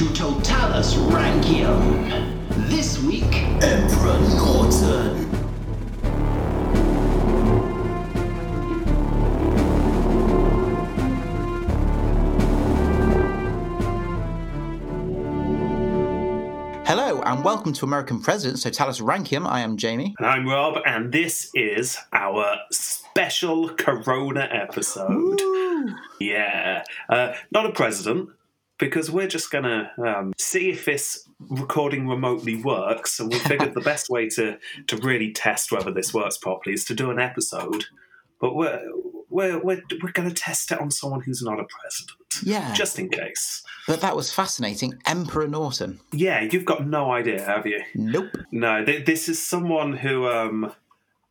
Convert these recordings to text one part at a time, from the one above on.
to Totalus Rankium. This week, Emperor Norton. Hello and welcome to American Presidents Totalus Rankium. I am Jamie. And I'm Rob, and this is our special Corona episode. Yeah, uh, not a president, because we're just gonna um, see if this recording remotely works, and we figured the best way to to really test whether this works properly is to do an episode. But we're we're we're, we're going to test it on someone who's not a president, Yeah, just in case. but that was fascinating. Emperor Norton. Yeah, you've got no idea, have you? Nope. No, th- this is someone who um,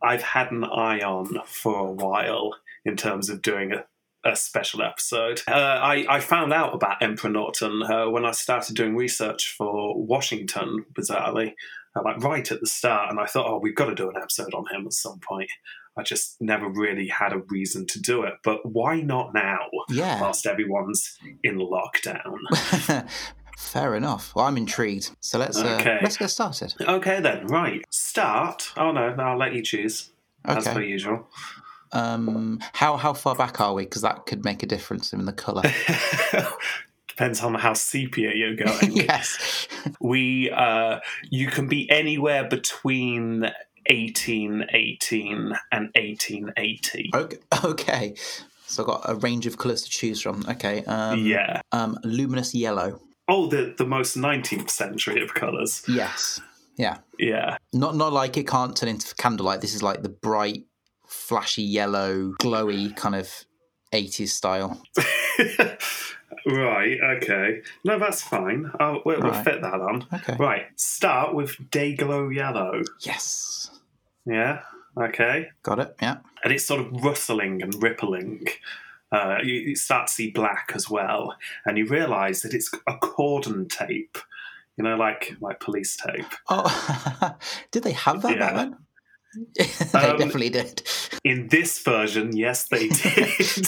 I've had an eye on for a while in terms of doing a, a special episode. Uh, I, I found out about Emperor Norton uh, when I started doing research for Washington, bizarrely, uh, like right at the start, and I thought, oh, we've got to do an episode on him at some point. I just never really had a reason to do it, but why not now? Yeah. Whilst everyone's in lockdown. Fair enough. Well, I'm intrigued. So let's uh, Okay. let's get started. Okay, then, right. Start. Oh, no, no I'll let you choose, as per usual. Um, how how far back are we? Because that could make a difference in the colour. Depends on how sepia you're going. yes. We, uh, you can be anywhere between 1818 and 1880. Okay. Okay. So I've got a range of colours to choose from. Okay. Um, Yeah. Um, luminous yellow. Oh, the, the most 19th century of colours. Yes. Yeah. Yeah. Not not like it can't turn into candlelight. This is like the bright, flashy yellow, glowy kind of 80s style. right, okay. No, that's fine. I'll, we'll, we'll fit that on. Okay. Right, start with Day-Glo Yellow. Yes. Yeah, okay. Got it. Yeah. and it's sort of rustling and rippling. Uh, you, you start to see black as well, and you realise that it's a cordon tape. You know, like like police tape. Oh, did they have that back then? they Um, definitely did. In this version, yes, they did,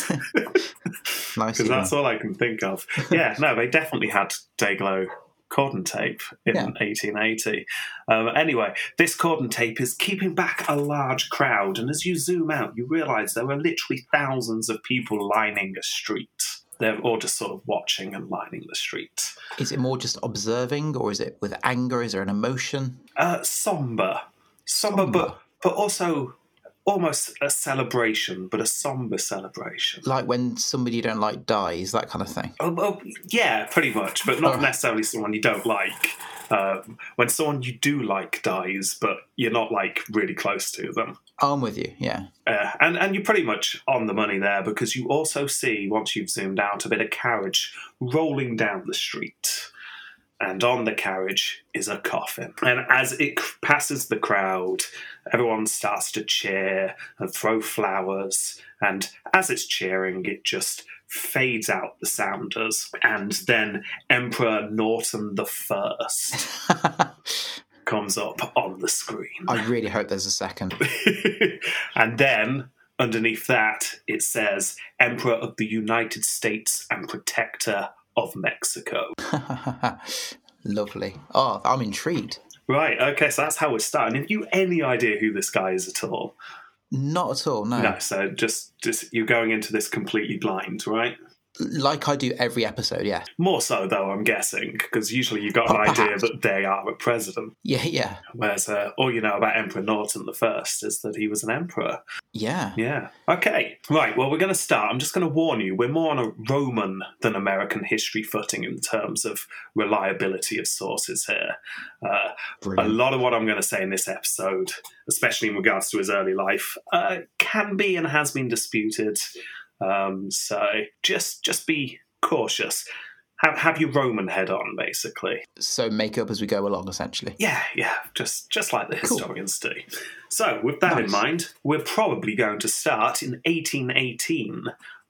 Nice. because that's all I can think of. Yeah, no, they definitely had Day-Glo cordon tape in Yeah. 1880. Um, anyway, this cordon tape is keeping back a large crowd, and as you zoom out, you realise there are literally thousands of people lining a street. They're all just sort of watching and lining the street. Is it more just observing, or is it with anger? Is there an emotion? Uh, somber, somber, Somber. but but also almost a celebration, but a somber celebration. Like when somebody you don't like dies, that kind of thing. Oh, yeah, pretty much, but not Oh. necessarily someone you don't like. Uh, when someone you do like dies, but you're not like really close to them. I'm with you. Yeah. Uh, and and you're pretty much on the money there because you also see once you've zoomed out a bit of carriage rolling down the street, and on the carriage is a coffin. And as it passes the crowd, everyone starts to cheer and throw flowers. And as it's cheering, it just fades out the sounders, and then Emperor Norton the First comes up on the screen. I really hope there's a second. and then underneath that, it says Emperor of the United States and Protector of Mexico. Lovely. Oh, I'm intrigued. Right, okay, so that's how we're starting. Have you any idea who this guy is at all? Not at all. No. No, so just just you're going into this completely blind, right? Like I do every episode. Yeah. More so though, I'm guessing, because usually you got an Perhaps. idea that they are a president. Yeah. Yeah. Whereas uh, all you know about Emperor Norton the First is that he was an emperor. Yeah. Yeah. Okay. Right. Well, we're going to start. I'm just going to warn you. We're more on a Roman than American history footing in terms of reliability of sources here. Uh, a lot of what I'm going to say in this episode, especially in regards to his early life, uh, can be and has been disputed. Um, so just just be cautious. Have have your Roman head on, basically. So make up as we go along, essentially. Yeah, yeah, just just like the Cool. historians do. So, with that in mind, we're probably going to start in 1818,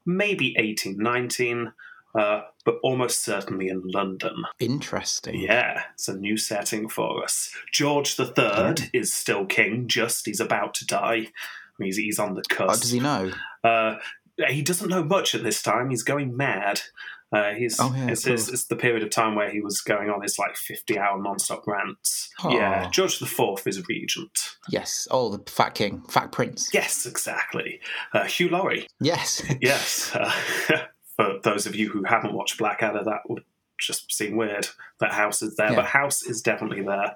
maybe 1819, uh, but almost certainly in London. Interesting. Yeah, it's a new setting for us. George III is still king, just he's about to die. He's, he's on the cusp. does he know? Uh, he doesn't know much at this time. He's going mad. Uh, he's Oh, yeah, it's, of it's, it's the period of time where he was going on his like fifty-hour non-stop rants. Yeah, George the Fourth is a regent. Yes. Oh, the Fat King, Fat Prince. Yes, exactly. Uh, Hugh Laurie. Yes. Yes. Uh, for those of you who haven't watched Blackadder, that would just seem weird that House is there, Yeah. but House is definitely there.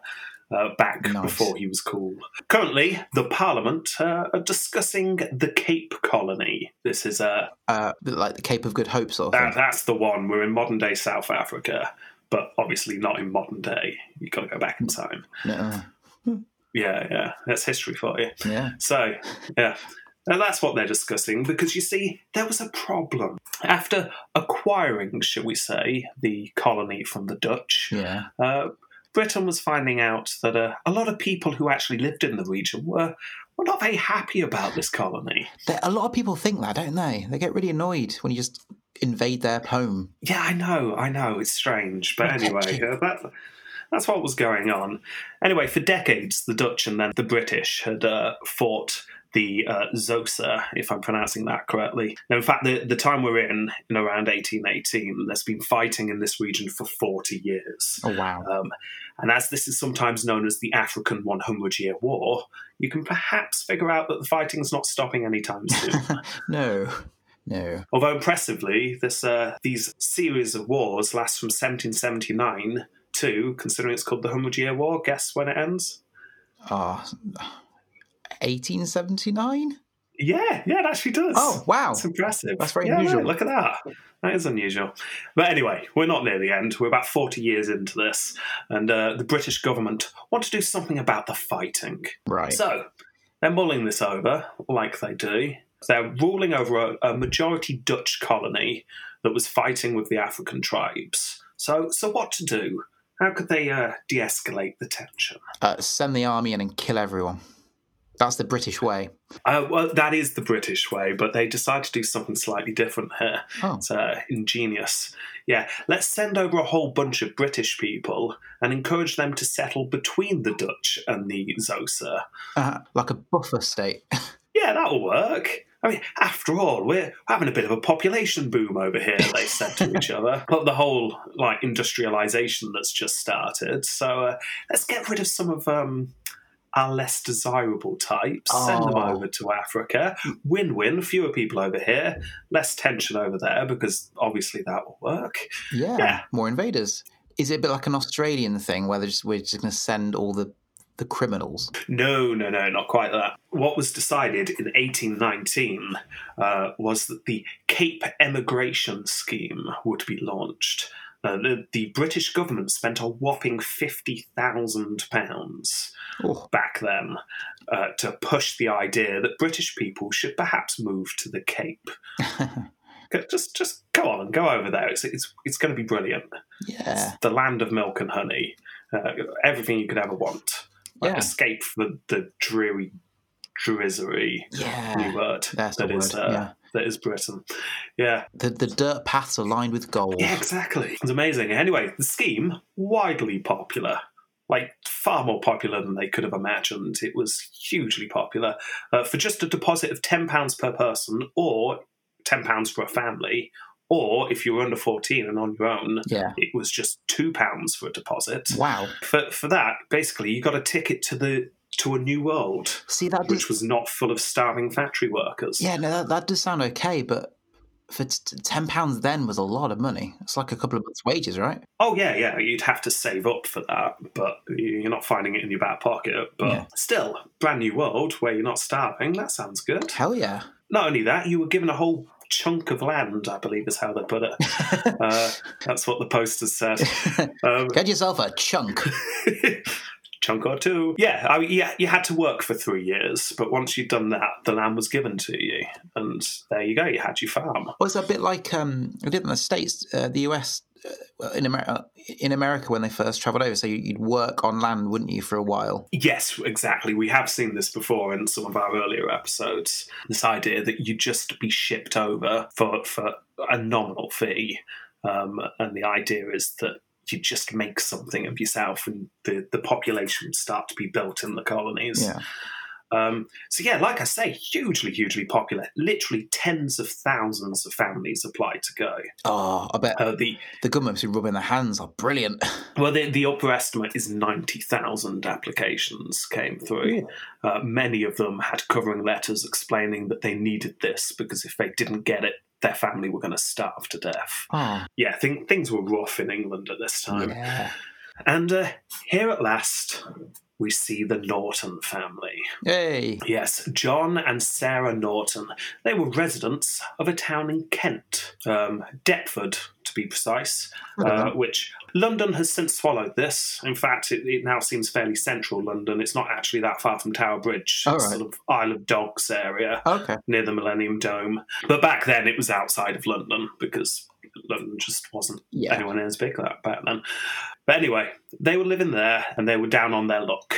Uh, back Nice. before he was cool. Currently, the Parliament uh, are discussing the Cape Colony. This is uh, uh, like the Cape of Good Hope sort of that, thing. that's the one. We're in modern day South Africa, but obviously not in modern day. You've got to go back in time. No. Yeah, yeah, that's history for you. Yeah. So, yeah. And that's what they're discussing because you see, there was a problem. After acquiring, shall we say, the colony from the Dutch, Yeah. uh, Britain was finding out that uh, a lot of people who actually lived in the region were, were not very happy about this colony. There- A lot of people think that, don't they? They get really annoyed when you just invade their home. Yeah, I know, I know, it's strange. But anyway, uh, that, that's what was going on. Anyway, for decades, the Dutch and then the British had uh, fought the uh, if I'm pronouncing that correctly. Now, in fact, the, the time we're in, in around 1818, there's been fighting in this region for 40 years. Oh wow. Um, and as this is sometimes known as the African 100 Year War, you can perhaps figure out that the fighting's not stopping anytime soon. no. No. Although impressively, this uh, these series of wars last from 1779 to, considering it's called the Hundred Year War, guess when it ends? Ah. 1879? Yeah, yeah, it actually does. Oh, wow. That's impressive. That's very Yeah, unusual. right, look at that. That is unusual. But anyway, we're not near the end. We're about 40 years into this, and uh, the British government want to do something about the fighting. Right. So they're mulling this over, like they do. They're ruling over a, a majority Dutch colony that was fighting with the African tribes. So, so what to do? How could they uh, de-escalate the tension? Uh, send the army in and kill everyone. That's the British way. Uh, well, that is the British way, but they decide to do something slightly different here. Oh. It's uh, ingenious. Yeah, let's send over a whole bunch of British people and encourage them to settle between the Dutch and the Xhosa. Uh, like a buffer state. Yeah, that'll work. I mean, after all, we're having a bit of a population boom over here, they said to each other. But the whole like industrialization that's just started. So uh, let's get rid of some of um, our less desirable types, send them Oh. over to Africa. Win win, fewer people over here, less tension over there, because obviously that will work. yeah. Yeah. More invaders. Is it a bit like an Australian thing where they're just, we're just going to send all the, the criminals? No, no, no, not quite that. What was decided in 1819 uh, was that the Cape Emigration Scheme would be launched. Uh, the, the British government spent a whopping £50,000 Oh, back then uh, to push the idea that British people should perhaps move to the Cape. Just, just go on and go over there. It's, it's, it's going to be brilliant. yeah. It's the land of milk and honey. Uh, everything you could ever want. Like Yeah. escape from the dreary drizzery new Yeah. word That's the that is word, uh, yeah. That is Britain. Yeah, The, the dirt paths are lined with gold. yeah, exactly. It's amazing. Anyway, the scheme widely popular, like far more popular than they could have imagined. It was hugely popular uh, for just a deposit of ten pounds per person, or ten pounds for a family. Or if you were under 14 and on your own, Yeah. it was just two pounds for a deposit. Wow. For for that, basically, you got a ticket to the to a new world, See, that which was not full of starving factory workers. yeah, no, that, that does sound okay, but for t- t- £10 then was a lot of money. It's like a couple of months' wages, right? Oh yeah, yeah. You'd have to save up for that, but you're not finding it in your back pocket. But Yeah. still, brand new world where you're not starving. That sounds good. Hell yeah. Not only that, you were given a whole chunk of land. I believe is how they put it. uh, that's what the posters said. Um, Get yourself a chunk. chunk or two. Yeah, I mean, yeah, you had to work for three years, but once you'd done that, the land was given to you, and there you go. You had your farm. Well, it's a bit like um, we did in the States, uh, the US, uh, in, America, in America when they first travelled over. So you- you'd work on land, wouldn't you, for a while? Yes, exactly. We have seen this before in some of our earlier episodes. This idea that you'd just be shipped over for for a nominal fee, um, and the idea is that you just make something of yourself, and the the population start to be built in the colonies. Yeah. Um, so yeah, like I say, hugely, hugely popular. Literally tens of thousands of families applied to go. Oh, I bet Uh, the the government must be rubbing their hands. Are brilliant. well, the, the upper estimate is ninety thousand applications came through. Uh, many of them had covering letters explaining that they needed this because if they didn't get it, their family were going to starve to death. Oh, Yeah, think, things were rough in England at this time. yeah. And uh, here at last, we see the Norton family. Hey. Yes, John and Sarah Norton. They were residents of a town in Kent, um, Deptford to be precise, uh, which London has since swallowed this. In fact, it, it now seems fairly central London. It's not actually that far from Tower Bridge, right. sort of Isle of Dogs area Okay. near the Millennium Dome. But back then it was outside of London because London just wasn't Yeah. anyone as big like back then. But anyway, they were living there and they were down on their luck.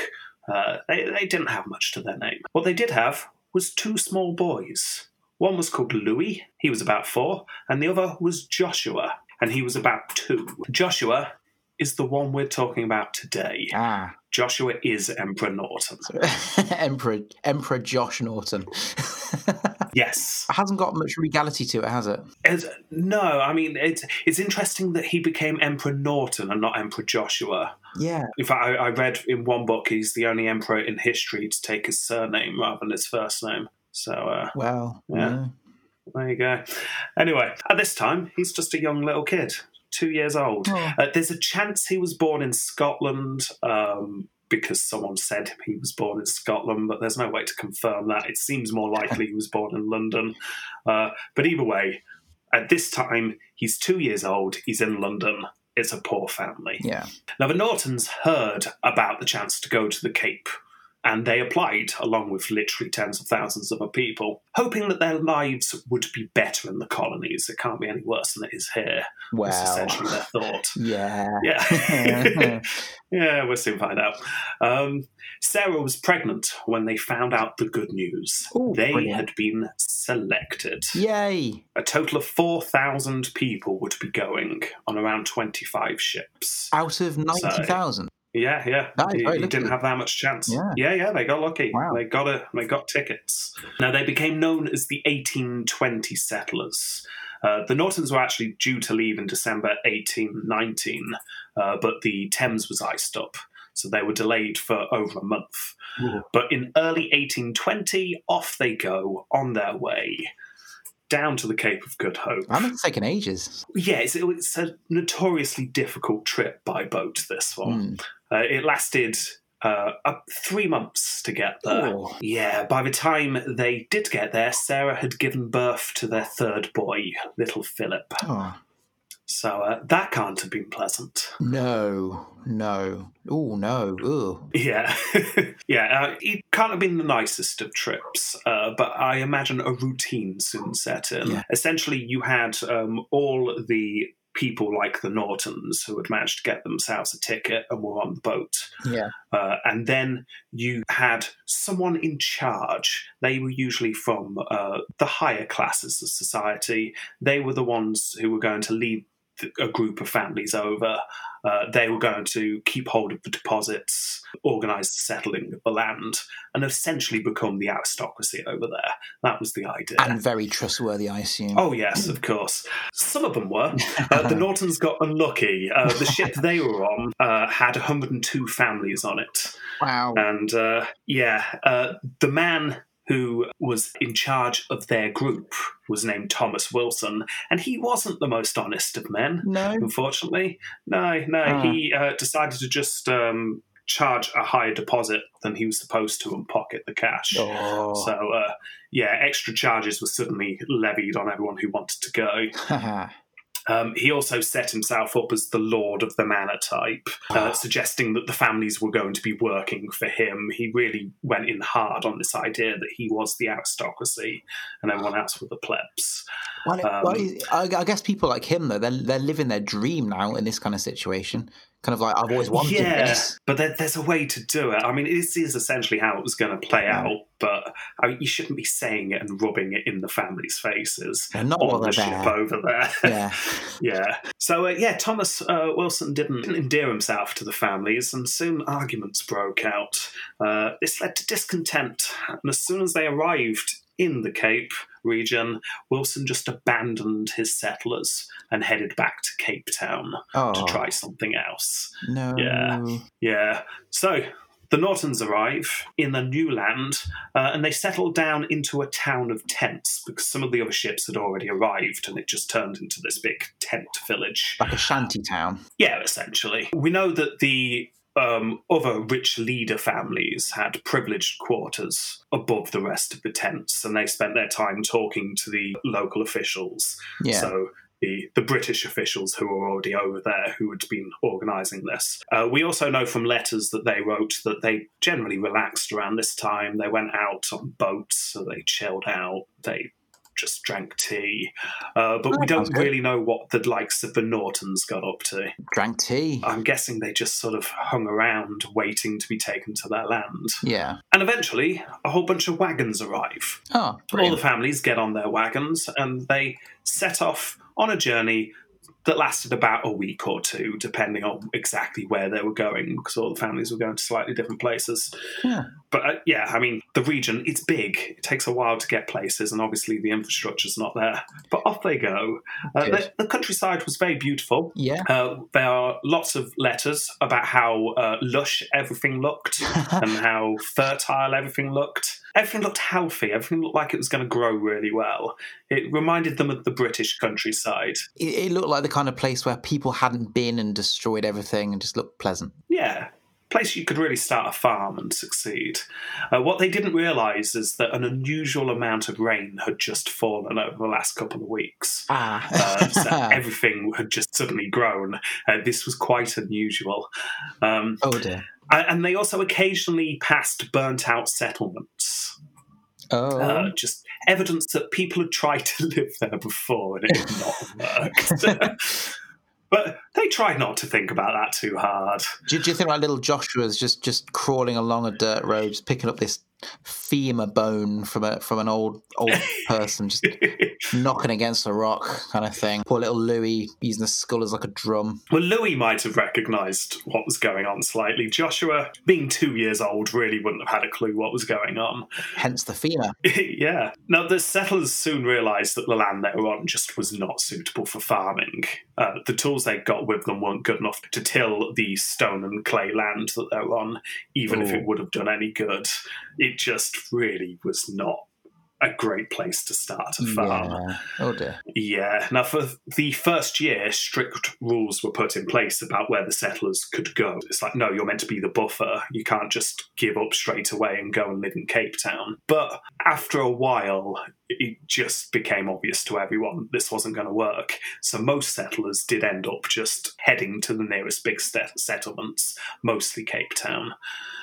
Uh, they, they didn't have much to their name. What they did have was two small boys. One was called Louis, he was about four, and the other was Joshua, and he was about two. Joshua is the one we're talking about today. Ah. Joshua is Emperor Norton. Emperor Emperor Josh Norton. Yes. hasn't got much regality to it, has it? As, no, I mean it's it's interesting that he became Emperor Norton and not Emperor Joshua. Yeah. In fact, I, I read in one book he's the only emperor in history to take his surname rather than his first name. So uh, Well. Yeah. there you go. Anyway, at this time he's just a young little kid, two years old. Oh. Uh, there's a chance he was born in Scotland. Um, because someone said he was born in Scotland, but there's no way to confirm that. It seems more likely he was born in London. Uh, but either way, at this time, he's two years old, he's in London, it's a poor family. Yeah. Now, the Nortons heard about the chance to go to the Cape, and they applied along with literally tens of thousands of other people, hoping that their lives would be better in the colonies. It can't be any worse than it is here. Well. That's essentially their thought. Yeah. Yeah. yeah, we'll soon find out. Um, Sarah was pregnant when they found out the good news. Ooh, they brilliant. had been selected. Yay. A total of 4,000 people would be going on around 25 ships. Out of 90,000. Yeah, yeah. You- very you didn't have that much chance. Yeah. yeah, yeah, they got lucky. Wow. They got a, they got tickets. Now they became known as the 1820 settlers. Uh, the Nortons were actually due to leave in December 1819, uh, but the Thames was iced up, so they were delayed for over a month. Ooh. But in early 1820, off they go on their way down to the Cape of Good Hope. I mean, it's taken ages. Yeah, it's, it's a notoriously difficult trip by boat, this one. Mm. Uh, it lasted uh, up three months to get there. Oh. Yeah, by the time they did get there, Sarah had given birth to their third boy, little Philip. Oh. So uh, that can't have been pleasant. No. No. Oh, no. Ooh. Yeah, yeah. Uh, it can't have been the nicest of trips, uh, but I imagine a routine soon set in. Yeah. Essentially, you had um, all the people like the Nortons who had managed to get themselves a ticket and were on the boat. Yeah. Uh, and then you had someone in charge. They were usually from uh, the higher classes of society. They were the ones who were going to lead a group of families over. Uh, they were going to keep hold of the deposits, organise the settling of the land, and essentially become the aristocracy over there. That was the idea. And very trustworthy, I assume. Oh yes, of course. Some of them were. Uh, the Nortons got unlucky. Uh, the ship they were on uh, had 102 families on it, Wow. and uh, yeah, uh, the man who was in charge of their group was named Thomas Wilson, and he wasn't the most honest of men. No. Unfortunately, no, no. Ah. He uh, decided to just um, charge a higher deposit than he was supposed to and pocket the cash. Oh. So, uh, yeah, extra charges were suddenly levied on everyone who wanted to go. Um, he also set himself up as the Lord of the Manor type, uh, suggesting that the families were going to be working for him. He really went in hard on this idea that he was the aristocracy and everyone else were the plebs. Well, Um, well, I, I guess people like him, though, they're, they're living their dream now in this kind of situation. Kind of like, I've always wanted yeah, this. but there, there's a way to do it. I mean, this is essentially how it was going to play Yeah. out, but I mean, you shouldn't be saying it and rubbing it in the families' faces They're not on the ship there. over there. Yeah. Yeah. So, uh, yeah, Thomas uh, Wilson didn't endear himself to the families, and soon arguments broke out. Uh, this led to discontent, and as soon as they arrived in the Cape region, Wilson just abandoned his settlers and headed back to Cape Town Oh, to try something else. no. Yeah. Yeah. So the Nortons arrive in the new land uh, and they settle down into a town of tents because some of the other ships had already arrived and it just turned into this big tent village. Like a shanty town. Yeah, essentially. We know that the um, other rich leader families had privileged quarters above the rest of the tents and they spent their time talking to the local officials. Yeah. So the, the British officials who were already over there who had been organising this. Uh, we also know from letters that they wrote that they generally relaxed around this time. They went out on boats, so they chilled out. They just drank tea. Uh, but Oh, we don't really know what the likes of the Nortons got up to. Drank tea. I'm guessing they just sort of hung around waiting to be taken to their land. Yeah. And eventually, a whole bunch of wagons arrive. Oh, All the families get on their wagons and they set off on a journey that lasted about a week or two, depending on exactly where they were going, because all the families were going to slightly different places. Yeah. But uh, yeah, I mean, the region, it's big. It takes a while to get places, and obviously the infrastructure's not there. But off they go. Uh, the, the countryside was very beautiful. Yeah. Uh, there are lots of letters about how uh, lush everything looked and how fertile everything looked. Everything looked healthy. Everything looked like it was going to grow really well. It reminded them of the British countryside. It, it looked like the kind of place where people hadn't been and destroyed everything and just looked pleasant. Yeah, place you could really start a farm and succeed. Uh, what they didn't realise is that an unusual amount of rain had just fallen over the last couple of weeks. Ah. Uh, so everything had just suddenly grown. Uh, this was quite unusual. Um, oh dear. And they also occasionally passed burnt out settlements. Oh. Uh, just evidence that people had tried to live there before and it had not worked. but they tried not to think about that too hard. do, do you think like little Joshua's just just crawling along a dirt road, picking up this femur bone from a from an old old person, just knocking against a rock kind of thing? Poor little Louis using the skull as like a drum. Well, Louis might have recognised what was going on slightly. Joshua, being two years old, really wouldn't have had a clue what was going on. Hence the femur. yeah. Now, the settlers soon realised that the land they were on just was not suitable for farming. Uh, the tools they got with them weren't good enough to till the stone and clay land that they were on, even if it would have done any good. It just really was not a great place to start a farm. Yeah. Oh dear. Yeah. Now, for the first year, strict rules were put in place about where the settlers could go. It's like, no, you're meant to be the buffer. You can't just give up straight away and go and live in Cape Town. But after a while, it just became obvious to everyone this wasn't going to work. So most settlers did end up just heading to the nearest big set- settlements, mostly Cape Town.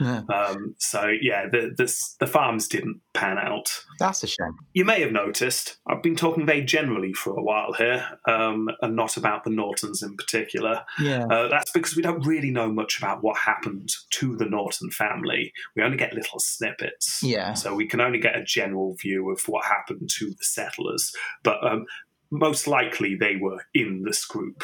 Yeah. Um, so yeah, the, the the farms didn't pan out. That's a shame. You may have noticed I've been talking very generally for a while here, um, and not about the Nortons in particular. Yeah. Uh, that's because we don't really know much about what happened to the Norton family. We only get little snippets. Yeah. So we can only get a general view of what happened to the settlers. But um, most likely they were in this group.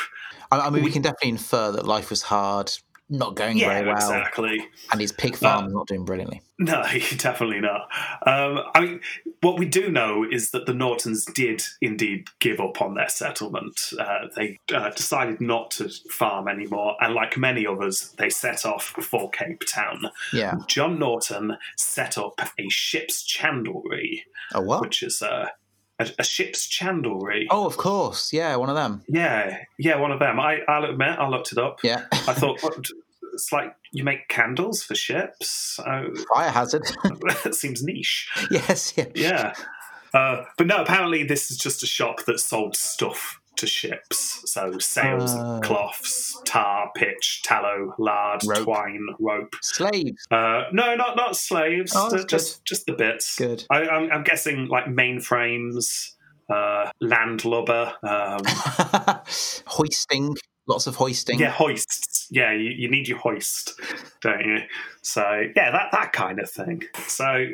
I, I mean, we can definitely infer that life was hard, not going Yeah, very well, exactly. and his pig farm is not doing brilliantly. No, definitely not. Um, I mean, what we do know is that the Nortons did indeed give up on their settlement. Uh, they uh, decided not to farm anymore, and like many others, they set off for Cape Town. Yeah. John Norton set up a ship's chandlery, Oh what? which is uh, a, a ship's chandlery. Oh, of course. Yeah, one of them. Yeah, yeah, one of them. I, I'll admit, I looked it up. Yeah. I thought, what, it's like you make candles for ships. Uh, Fire hazard. that seems niche. yes. Yeah. Yeah. Uh, but no, apparently this is just a shop that sold stuff to ships. So sails, Ah. cloths, tar, pitch, tallow, lard, Rope. twine, rope. Slaves. Uh, no, not not slaves. Oh, uh, just just the bits. Good. I, I'm, I'm guessing like mainframes, uh, landlubber. Um, hoisting. Lots of hoisting. yeah, hoists. Yeah, you, you need your hoist, don't you? So yeah, that that kind of thing. So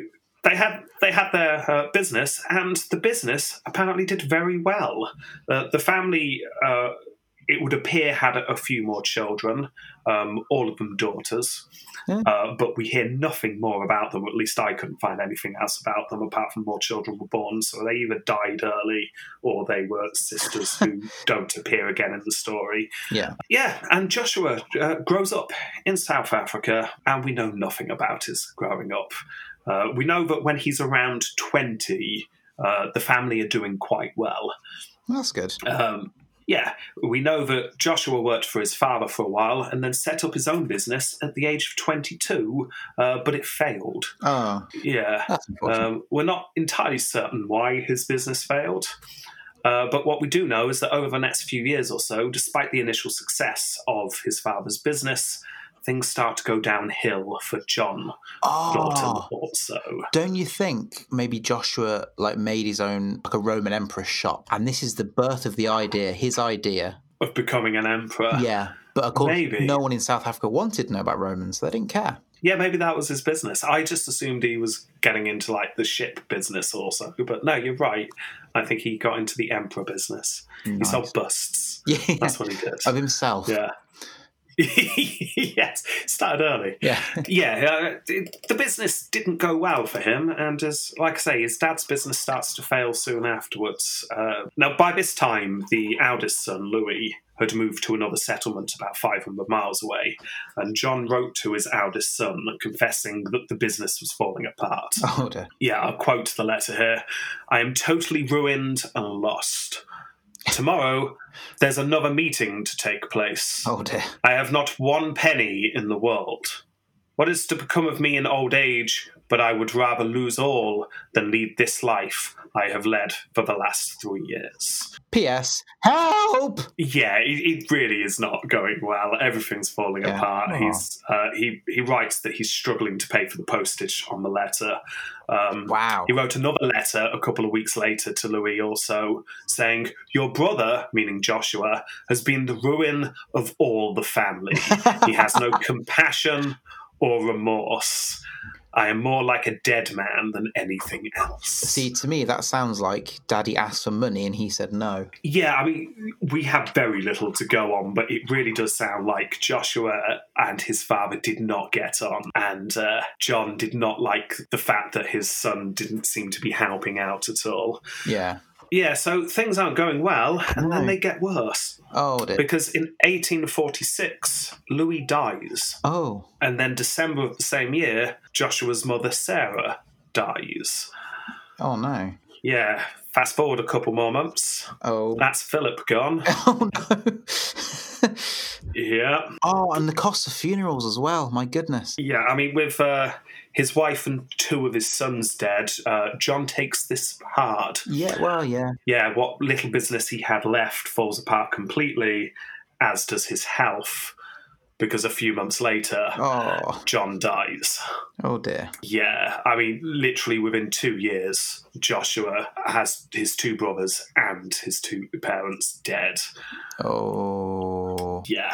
they had they had their uh, business, and the business apparently did very well. Uh, the family, uh, it would appear, had a, a few more children, um, all of them daughters. Yeah. Uh, but we hear nothing more about them. At least I couldn't find anything else about them apart from more children were born. So they either died early or they were sisters who don't appear again in the story. Yeah. Yeah, and Joshua uh, grows up in South Africa, and we know nothing about his growing up. Uh, we know that when he's around 20, uh, the family are doing quite well. That's good. Um, yeah, we know that Joshua worked for his father for a while and then set up his own business at the age of 22, uh, but it failed. Oh, Yeah. that's. Um, we're not entirely certain why his business failed. Uh, but what we do know is that over the next few years or so, despite the initial success of his father's business, things start to go downhill for John oh, also. don't you think maybe Joshua like made his own like a Roman emperor shop, and this is the birth of the idea, his idea. Of becoming an emperor. Yeah, but of course, Maybe. no one in South Africa wanted to know about Romans. They didn't care. Yeah, maybe that was his business. I just assumed he was getting into like the ship business also. But no, you're right. I think he got into the emperor business. He sold busts. Yeah, That's what he did. of himself. Yeah. yes, started early. Yeah. Yeah, uh, it, the business didn't go well for him, and as like I say, his dad's business starts to fail soon afterwards. Uh, now, by this time, the eldest son, Louis, had moved to another settlement about 500 miles away, and John wrote to his eldest son confessing that the business was falling apart. Oh dear. Yeah, I'll quote the letter here. I am totally ruined and lost. Tomorrow, there's another meeting to take place. Oh dear. I have not one penny in the world. What is to become of me in old age? But I would rather lose all than lead this life I have led for the last three years. P.S. Help! Yeah, it, it really is not going well. Everything's falling Yeah. apart. Aw. He's uh, he he writes that he's struggling to pay for the postage on the letter. Um, Wow. he wrote another letter a couple of weeks later to Louis, also saying, Your brother, meaning Joshua, has been the ruin of all the family. he has no compassion or remorse. I am more like a dead man than anything else. See, to me, that sounds like Daddy asked for money and he said no. Yeah, I mean, we have very little to go on, but it really does sound like Joshua and his father did not get on, and uh, John did not like the fact that his son didn't seem to be helping out at all. Yeah. Yeah, so things aren't going well, and then they get worse. Oh dear. Because in 1846, Louis dies, Oh. and then December of the same year, Joshua's mother, Sarah, dies. Oh no. Yeah, fast forward a couple more months. Oh. That's Philip gone. Oh no. Yeah. oh, and the cost of funerals as well. My goodness. Yeah, I mean, with uh, his wife and two of his sons dead, uh, John takes this hard. Yeah. Well, yeah. Yeah, what little business he had left falls apart completely, as does his health, because a few months later, Oh. John dies. Oh dear. Yeah, I mean, literally within two years, Joshua has his two brothers and his two parents dead. Oh. Yeah,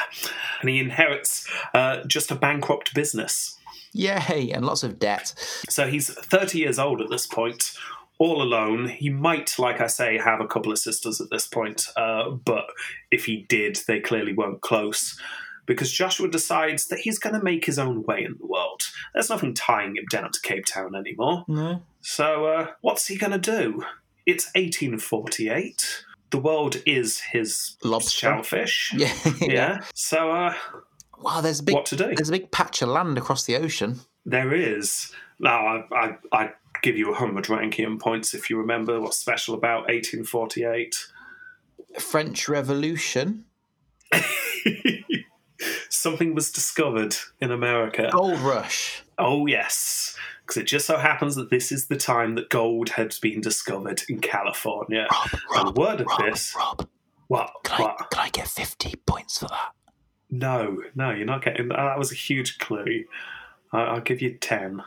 and he inherits uh, just a bankrupt business. Yay! And lots of debt. So he's 30 years old at this point, all alone. He might, like I say, have a couple of sisters at this point, uh, but if he did, they clearly weren't close. Because Joshua decides that he's going to make his own way in the world. There's nothing tying him down to Cape Town anymore. No. So, uh, what's he going to do? It's 1848. The world is his Lobster. shellfish. Yeah. Yeah. So, uh, Wow. There's a big. what to do? There's a big patch of land across the ocean. There is. Now, I, I, I give you 100 ranking points if you remember what's special about 1848. French Revolution. Something was discovered in America. Gold Rush. Oh, yes. Because it just so happens that this is the time that gold had been discovered in California. Rob, and Rob, word of Rob, this. Rob. What? Can I, what? can I get 50 points for that? No, no, you're not getting that. That was a huge clue. I, I'll give you 10,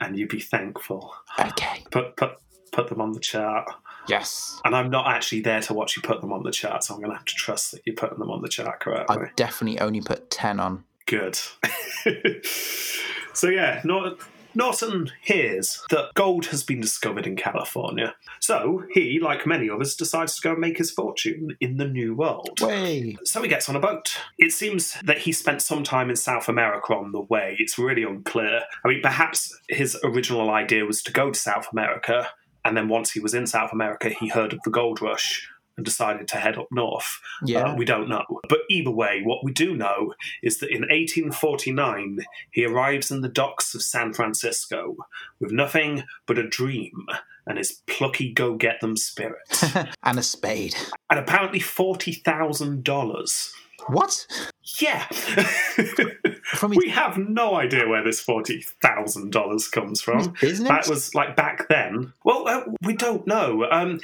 and you'd be thankful. Okay. Put, put, put them on the chart. Yes. And I'm not actually there to watch you put them on the chart, so I'm going to have to trust that you're putting them on the chart correctly. I've definitely only put 10 on. Good. so yeah, not Norton hears that gold has been discovered in California. So he, like many others, decides to go and make his fortune in the New World. Way. So he gets on a boat. It seems that he spent some time in South America on the way. It's really unclear. I mean, perhaps his original idea was to go to South America, and then once he was in South America, he heard of the gold rush and decided to head up north. Yeah. Uh, we don't know. But either way, what we do know is that in 1849, he arrives in the docks of San Francisco with nothing but a dream and his plucky go get them spirit. and a spade. and apparently $40,000. What? Yeah. From his we have no idea where this $40,000 comes from. That was like back then. Well, uh, we don't know. Um,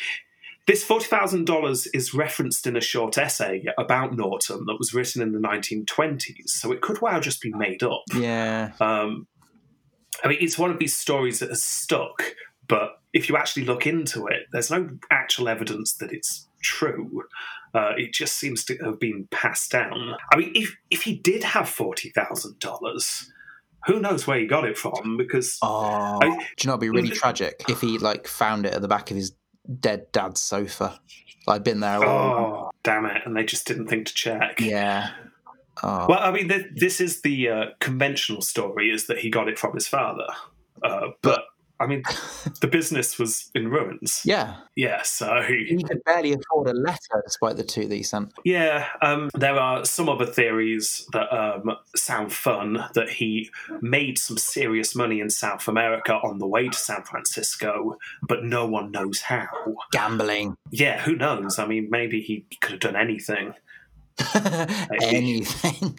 this $40,000 is referenced in a short essay about Norton that was written in the 1920s, so it could well just be made up. Yeah. Um, I mean, it's one of these stories that has stuck, but if you actually look into it, there's no actual evidence that it's true. Uh, it just seems to have been passed down. I mean, if if he did have forty thousand dollars, who knows where he got it from? Because Oh, I- do you know? It'd be really Well, tragic if he like found it at the back of his dead dad's sofa. I've been there. All oh, damn it! And they just didn't think to check. Yeah. Oh, Well, I mean, th- this is the uh, conventional story: is that he got it from his father. Uh, but I mean, the business was in ruins. yeah. Yeah, so He could barely afford a letter despite the two that he sent. Yeah, um, there are some other theories that um, sound fun that he made some serious money in South America on the way to San Francisco, but no one knows how. Gambling. Yeah, who knows? I mean, maybe he could have done anything. Anything.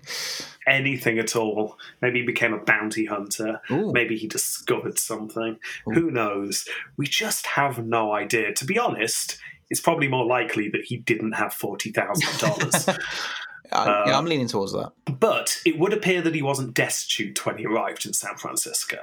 Anything at all. Maybe he became a bounty hunter. Ooh. Maybe he discovered something. Ooh. Who knows? We just have no idea. To be honest, it's probably more likely that he didn't have $40,000. I, yeah, I'm leaning towards that. But it would appear that he wasn't destitute when he arrived in San Francisco.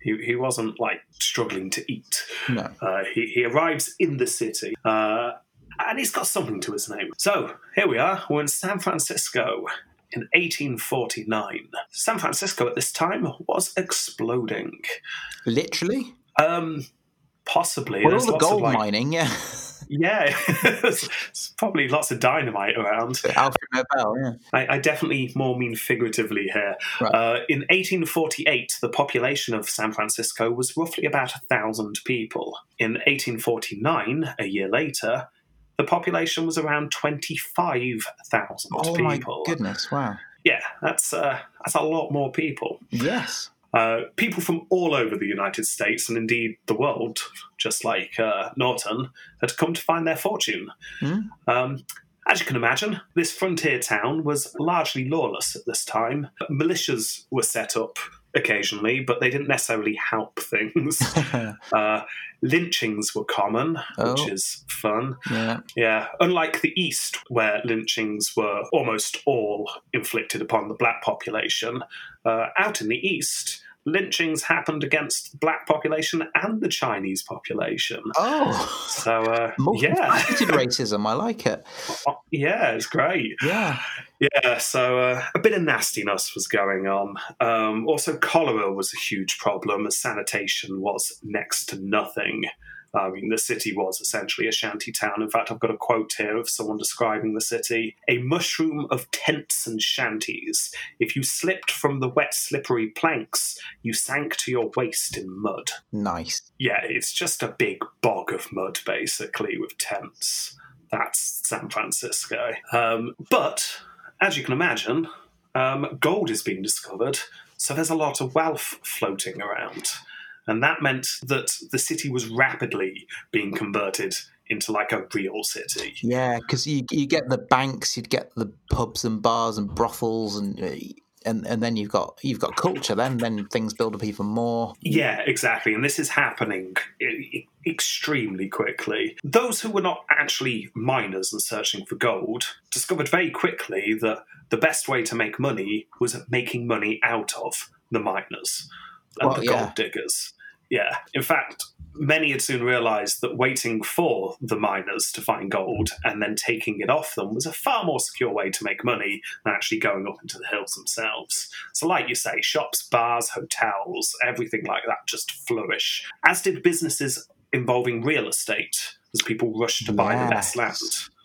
He, he wasn't like struggling to eat. No. Uh, he, he arrives in the city uh, and he's got something to his name. So here we are. We're in San Francisco in 1849. San Francisco at this time was exploding. Literally? Um, possibly. Well, There's all the gold like- mining, yeah. Yeah, there's probably lots of dynamite around. Alfred Nobel, yeah. I, I definitely more mean figuratively here. Right. Uh, in 1848, the population of San Francisco was roughly about a thousand people. In 1849, a year later, the population was around 25,000 Oh my people. goodness, wow. Yeah, that's uh, that's a lot more people. Yes. Uh, people from all over the United States and indeed the world, just like uh, Norton, had come to find their fortune. Hmm. Um, as you can imagine, this frontier town was largely lawless at this time. Militias were set up occasionally, but they didn't necessarily help things. uh, lynchings were common, which Oh. is fun. yeah. Yeah, unlike the East, where lynchings were almost all inflicted upon the black population, uh, out in the East, lynchings happened against the black population and the Chinese population. Oh. So, uh, yeah, racism. I like it. yeah, it's great. Yeah. Yeah, so uh, a bit of nastiness was going on. Um, also, cholera was a huge problem, as sanitation was next to nothing. I mean, the city was essentially a shanty town. In fact, I've got a quote here of someone describing the city a mushroom of tents and shanties. If you slipped from the wet, slippery planks, you sank to your waist in mud. Nice. Yeah, it's just a big bog of mud, basically, with tents. That's San Francisco. Um, but, as you can imagine, um, gold is being discovered, so there's a lot of wealth floating around. And that meant that the city was rapidly being converted into like a real city. Yeah, because you you get the banks, you'd get the pubs and bars and brothels, and uh, and and then you've got you've got culture. Then then things build up even more. Yeah, exactly. And this is happening extremely quickly. Those who were not actually miners and searching for gold discovered very quickly that the best way to make money was making money out of the miners and Well, the yeah. gold diggers. Yeah. In fact, many had soon realised that waiting for the miners to find gold and then taking it off them was a far more secure way to make money than actually going up into the hills themselves. So, like you say, shops, bars, hotels, everything like that just flourish, as did businesses involving real estate as people rushed to buy the best land.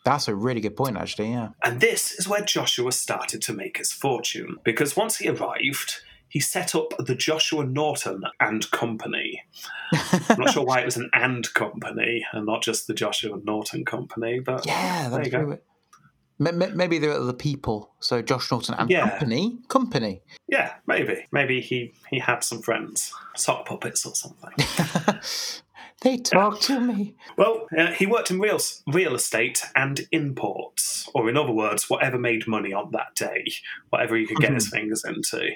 That's a really good point, actually. Yeah. And this is where Joshua started to make his fortune because once he arrived, he set up the Joshua Norton and Company. I'm not sure why it was an and company and not just the Joshua Norton Company, but Yeah, there you go. m- Maybe they're the people. So Josh Norton and Yeah. company, company. Yeah, maybe. Maybe he, he had some friends, sock puppets or something. they talk to me. Well, uh, he worked in real real estate and imports, or in other words, whatever made money on that day, whatever he could get his fingers into.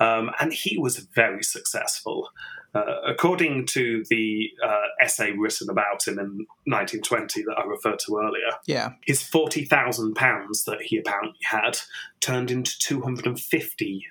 Um, and he was very successful. Uh, according to the uh, essay written about him in 1920 that I referred to earlier, Yeah. his forty thousand pounds that he apparently had turned into two hundred and fifty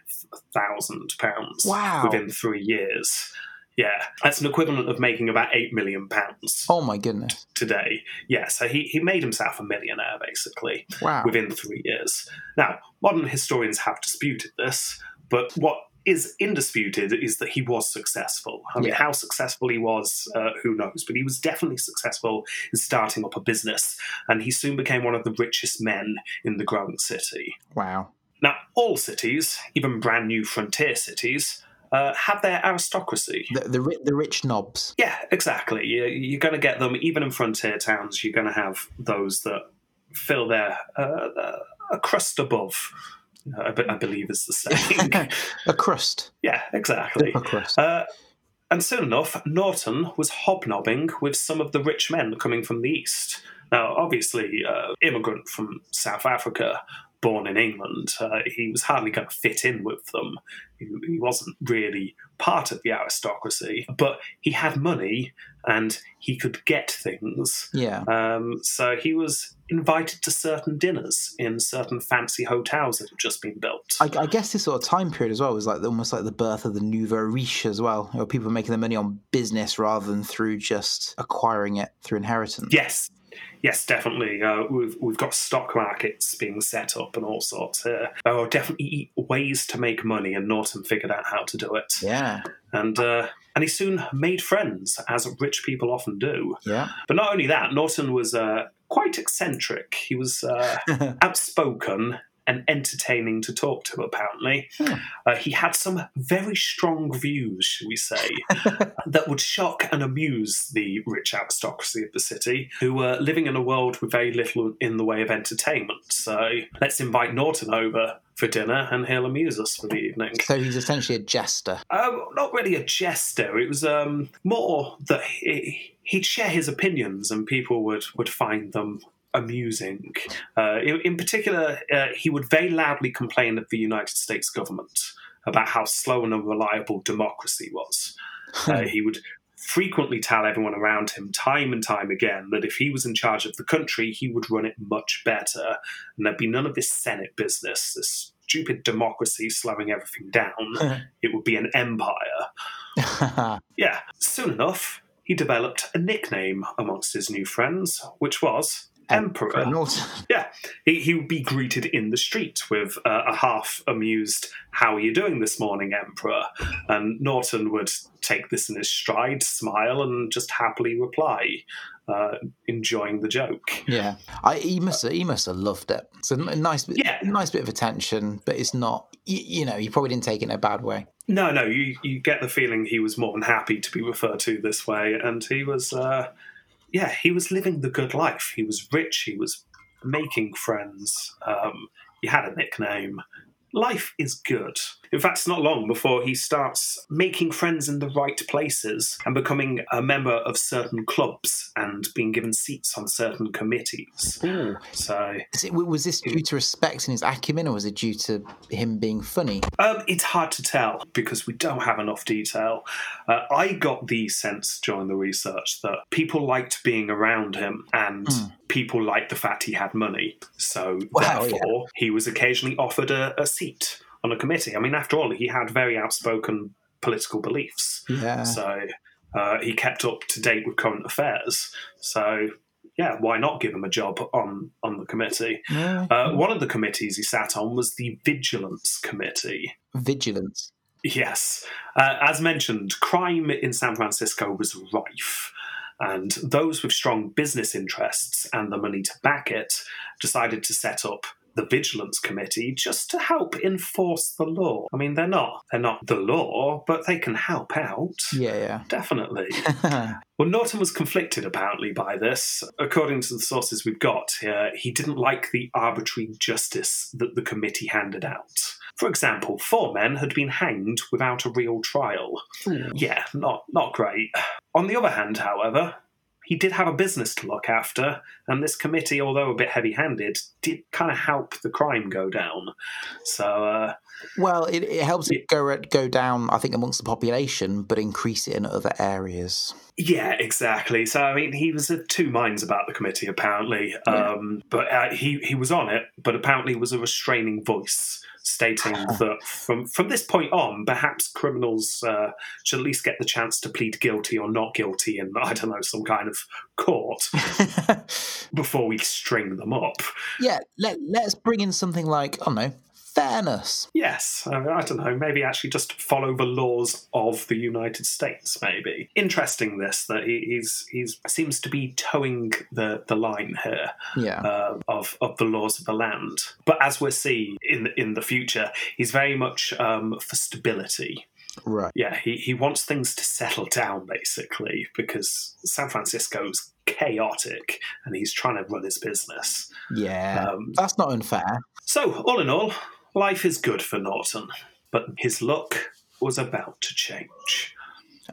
thousand pounds Wow. within three years. Yeah, that's an equivalent of making about eight million pounds Oh my goodness. today. Yeah, so he, he made himself a millionaire basically Wow. within three years. Now, modern historians have disputed this, but what is indisputed is that he was successful. I mean, Yeah. how successful he was, uh, who knows? But he was definitely successful in starting up a business, and he soon became one of the richest men in the growing city. Wow. Now, all cities, even brand new frontier cities, uh, have their aristocracy. The the, the rich nobs. Yeah, exactly. You- You're going to get them, even in frontier towns, you're going to have those that fill their uh, a crust above. I, be- I believe is the saying. a crust. yeah, exactly. A crust. Uh, and soon enough, Norton was hobnobbing with some of the rich men coming from the east. Now, obviously, uh, immigrant from South Africa, born in England, uh, he was hardly going to fit in with them. He, he wasn't really part of the aristocracy, but he had money and he could get things. yeah. Um, so he was invited to certain dinners in certain fancy hotels that had just been built. I, I guess this sort of time period as well was like the- almost like the birth of the nouveau riche as well. Know, people making their money on business rather than through just acquiring it through inheritance. Yes, yes, definitely. Uh, we've we've got stock markets being set up and all sorts here. There are definitely ways to make money, and Norton figured out how to do it. Yeah. And uh, and he soon made friends, as rich people often do. Yeah. But not only that, Norton was uh, quite eccentric. He was uh, outspoken and entertaining to talk to, apparently. Hmm. Uh, he had some very strong views, shall we say, that would shock and amuse the rich aristocracy of the city, who were living in a world with very little in the way of entertainment. So let's invite Norton over for dinner and he'll amuse us for the evening. So he's essentially a jester. Um, not really a jester. It was um, more that he, he'd share his opinions and people would, would find them amusing. Uh, in, in particular, uh, he would very loudly complain of the United States government about how slow and unreliable democracy was. Uh, he would frequently tell everyone around him, time and time again, that if he was in charge of the country, he would run it much better, and there'd be none of this Senate business, this stupid democracy slowing everything down. it would be an empire. Yeah, soon enough, he developed a nickname amongst his new friends, which was Emperor. Norton. Yeah, he, he would be greeted in the street with uh, a half amused, How are you doing this morning, Emperor? And Norton would take this in his stride, smile, and just happily reply, uh, enjoying the joke. Yeah, I, he must have, he must have loved it. It's a nice, bit, Yeah. nice bit of attention, but it's not. You, you know, he probably didn't take it in a bad way. No, no, you, you get the feeling he was more than happy to be referred to this way, and he was, uh, yeah, he was living the good life. He was rich, he was making friends, um, he had a nickname. Life is good. In fact, it's not long before he starts making friends in the right places and becoming a member of certain clubs and being given seats on certain committees. Ooh. So it, was this due to respect in his acumen, or was it due to him being funny? Um, it's hard to tell because we don't have enough detail. Uh, I got the sense during the research that people liked being around him and people liked the fact he had money. So, Wow, therefore, he was occasionally offered a, a seat on a committee. I mean, after all, he had very outspoken political beliefs. Yeah. So, Uh, he kept up to date with current affairs. So, yeah, why not give him a job on, on the committee? Yeah. Uh, one of the committees he sat on was the Vigilance Committee. Vigilance. Yes. Uh, as mentioned, crime in San Francisco was rife. And those with strong business interests and the money to back it decided to set up the Vigilance Committee just to help enforce the law. I mean, they're not they're not the law, but they can help out. Yeah, yeah. Definitely. Well, Norton was conflicted apparently by this. According to the sources we've got, here, he didn't like the arbitrary justice that the committee handed out. For example, four men had been hanged without a real trial. Yeah, not not great. On the other hand, however, he did have a business to look after, and this committee, although a bit heavy-handed, did kind of help the crime go down. So, uh, Well, it, it helps it go go down, I think, amongst the population, but increase it in other areas. Yeah, exactly. So I mean, he was of two minds about the committee, apparently. Um, but uh, he he was on it, but apparently was a restraining voice, stating that from from this point on, perhaps criminals uh, should at least get the chance to plead guilty or not guilty in I don't know some kind of court before we string them up. yeah, let, let's bring in something like, I don't know, fairness. Yes, I, I don't know. Maybe actually just follow the laws of the United States. Maybe interesting. This that he, he's he's seems to be toeing the the line here. Yeah. uh, of of the laws of the land. But as we'll see in in the future, he's very much um, for stability. right. Yeah, he, he wants things to settle down basically because San Francisco's chaotic and he's trying to run his business. Yeah. Um, That's not unfair. So all in all, life is good for Norton, but his luck was about to change.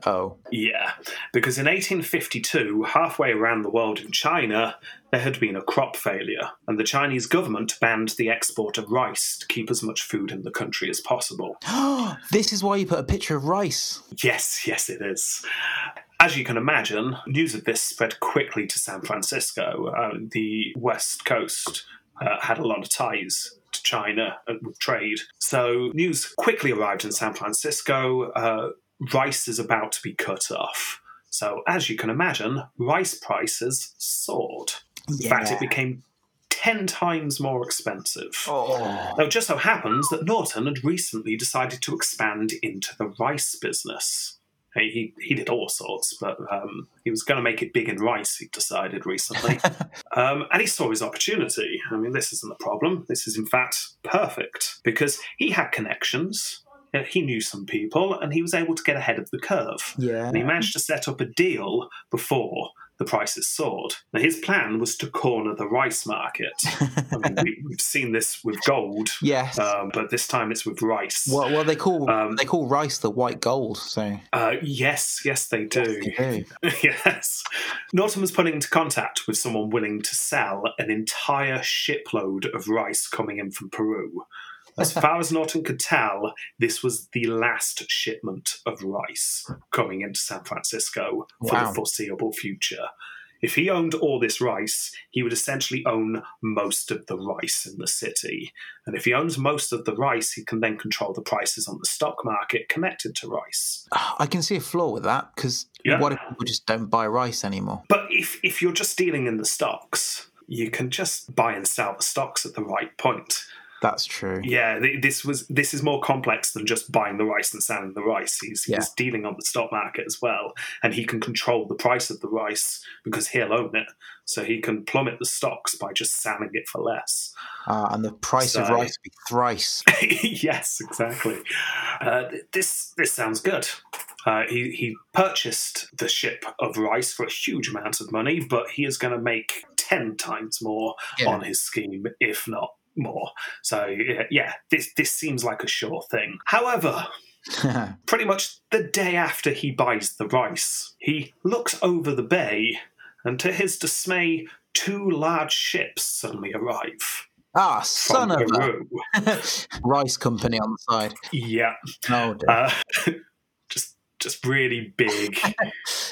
Oh. Yeah, because in 1852, halfway around the world in China, there had been a crop failure, and the Chinese government banned the export of rice to keep as much food in the country as possible. this is why you put a picture of rice. Yes, yes, it is. As you can imagine, news of this spread quickly to San Francisco. Uh, the West Coast uh, had a lot of ties to China with trade. So news quickly arrived in San Francisco. Uh, rice is about to be cut off. So, as you can imagine, rice prices soared. In fact, it became 10 times more expensive. Oh. Now, it just so happens that Norton had recently decided to expand into the rice business. He, he, did all sorts, but um, he was going to make it big in rice, he decided recently. um, and he saw his opportunity. I mean, this isn't a problem. This is, in fact, perfect because he had connections. uh, He knew some people and he was able to get ahead of the curve. Yeah. And he managed to set up a deal before the prices soared. Now, his plan was to corner the rice market. I mean, we, we've seen this with gold, Yes. um, but this time it's with rice. well, well, they call um, they call rice the white gold. So Uh, yes, yes, they do. they do. yes. Norton was put into contact with someone willing to sell an entire shipload of rice coming in from Peru. As far as Norton could tell, this was the last shipment of rice coming into San Francisco for Wow. the foreseeable future. If he owned all this rice, he would essentially own most of the rice in the city. And if he owns most of the rice, he can then control the prices on the stock market connected to rice. Ah, I can see a flaw with that because Yeah. what if people just don't buy rice anymore? But if if you're just dealing in the stocks, you can just buy and sell the stocks at the right point. That's true. Yeah, this was this is more complex than just buying the rice and selling the rice. He's, Yeah. he's dealing on the stock market as well, and he can control the price of the rice because he'll own it. So he can plummet the stocks by just selling it for less. Uh, and the price of rice be thrice. yes, exactly. Uh, this this sounds good. Uh, he he purchased the ship of rice for a huge amount of money, but he is going to make ten times more Yeah. on his scheme, if not more. So yeah, this this seems like a sure thing. However, pretty much the day after he buys the rice, he looks over the bay, and to his dismay, two large ships suddenly arrive ah, son of a rice company on the side. Yeah. Oh, dear. Uh, just just really big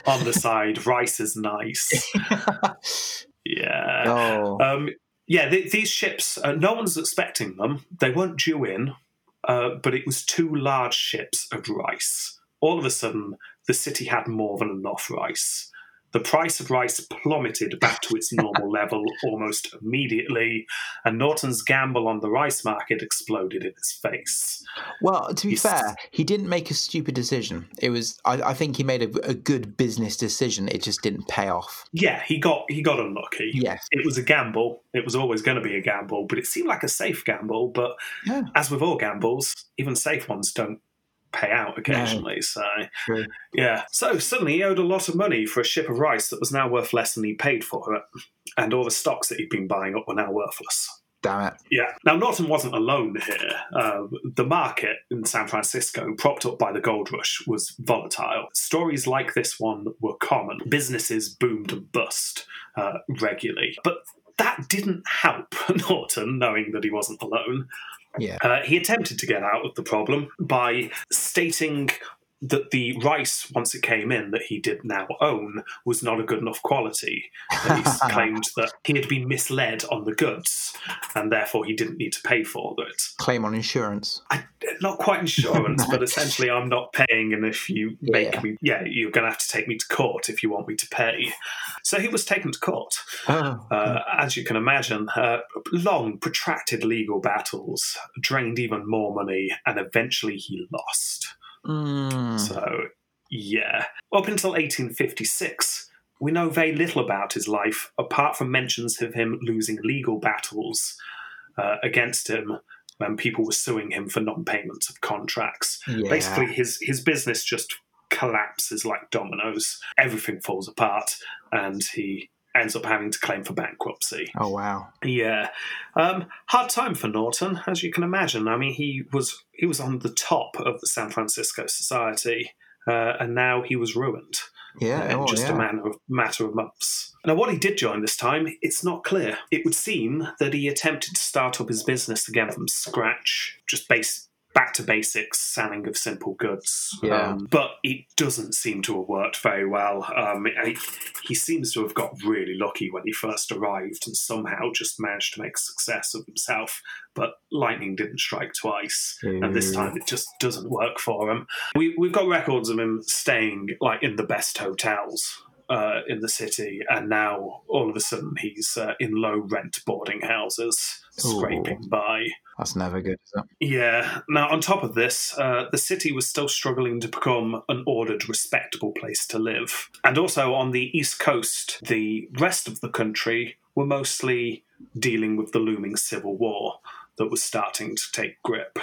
on the side. Rice is nice. Yeah. oh, Um, yeah, th- these ships, uh, no one's expecting them. They weren't due in, uh, but it was two large ships of rice. All of a sudden, the city had more than enough rice. The price of rice plummeted back to its normal level almost immediately, and Norton's gamble on the rice market exploded in his face. Well, to be He's- fair, he didn't make a stupid decision. It was, I, I think he made a, a good business decision. It just didn't pay off. Yeah, he got he got unlucky. Yes. It was a gamble. It was always going to be a gamble, but it seemed like a safe gamble. But Yeah. as with all gambles, even safe ones don't pay out occasionally. So True. yeah. So suddenly he owed a lot of money for a ship of rice that was now worth less than he paid for it, and all the stocks that he'd been buying up were now worthless. Damn it. Yeah. Now, Norton wasn't alone here. Uh, the market in San Francisco, propped up by the gold rush, was volatile. Stories like this one were common. Businesses boomed and bust uh, regularly. But that didn't help Norton, knowing that he wasn't alone. Yeah. Uh, he attempted to get out of the problem by stating that the rice, once it came in, that he did now own, was not a good enough quality. And he claimed that he had been misled on the goods, and therefore he didn't need to pay for it. Claim on insurance. I, not quite insurance, but essentially, I'm not paying, and if you make Yeah. me, yeah, you're going to have to take me to court if you want me to pay. So he was taken to court. Oh, Uh, as you can imagine, uh, long, protracted legal battles drained even more money, and eventually he lost. Mm. So, yeah. Up until 1856, we know very little about his life, apart from mentions of him losing legal battles uh, against him when people were suing him for non payment of contracts. yeah. Basically, his, his business just collapses like dominoes. Everything falls apart, and he ends up having to claim for bankruptcy. Oh, wow. Yeah, um, hard time for Norton, as you can imagine. I mean, he was he was on the top of the San Francisco society, uh, and now he was ruined Yeah. in oh, just yeah. a matter of, matter of months. Now, what he did during this time, it's not clear. It would seem that he attempted to start up his business again from scratch, just base back to basics, selling of simple goods. Yeah. Um, but it doesn't seem to have worked very well. Um, he, he seems to have got really lucky when he first arrived and somehow just managed to make a success of himself. But lightning didn't strike twice, and this time it just doesn't work for him. We, we've got records of him staying like in the best hotels uh, in the city, and now all of a sudden he's uh, in low rent boarding houses, scraping by. That's never good, is it? Yeah. Now, on top of this, uh, the city was still struggling to become an ordered, respectable place to live. And also on the East Coast, the rest of the country were mostly dealing with the looming civil war that was starting to take grip.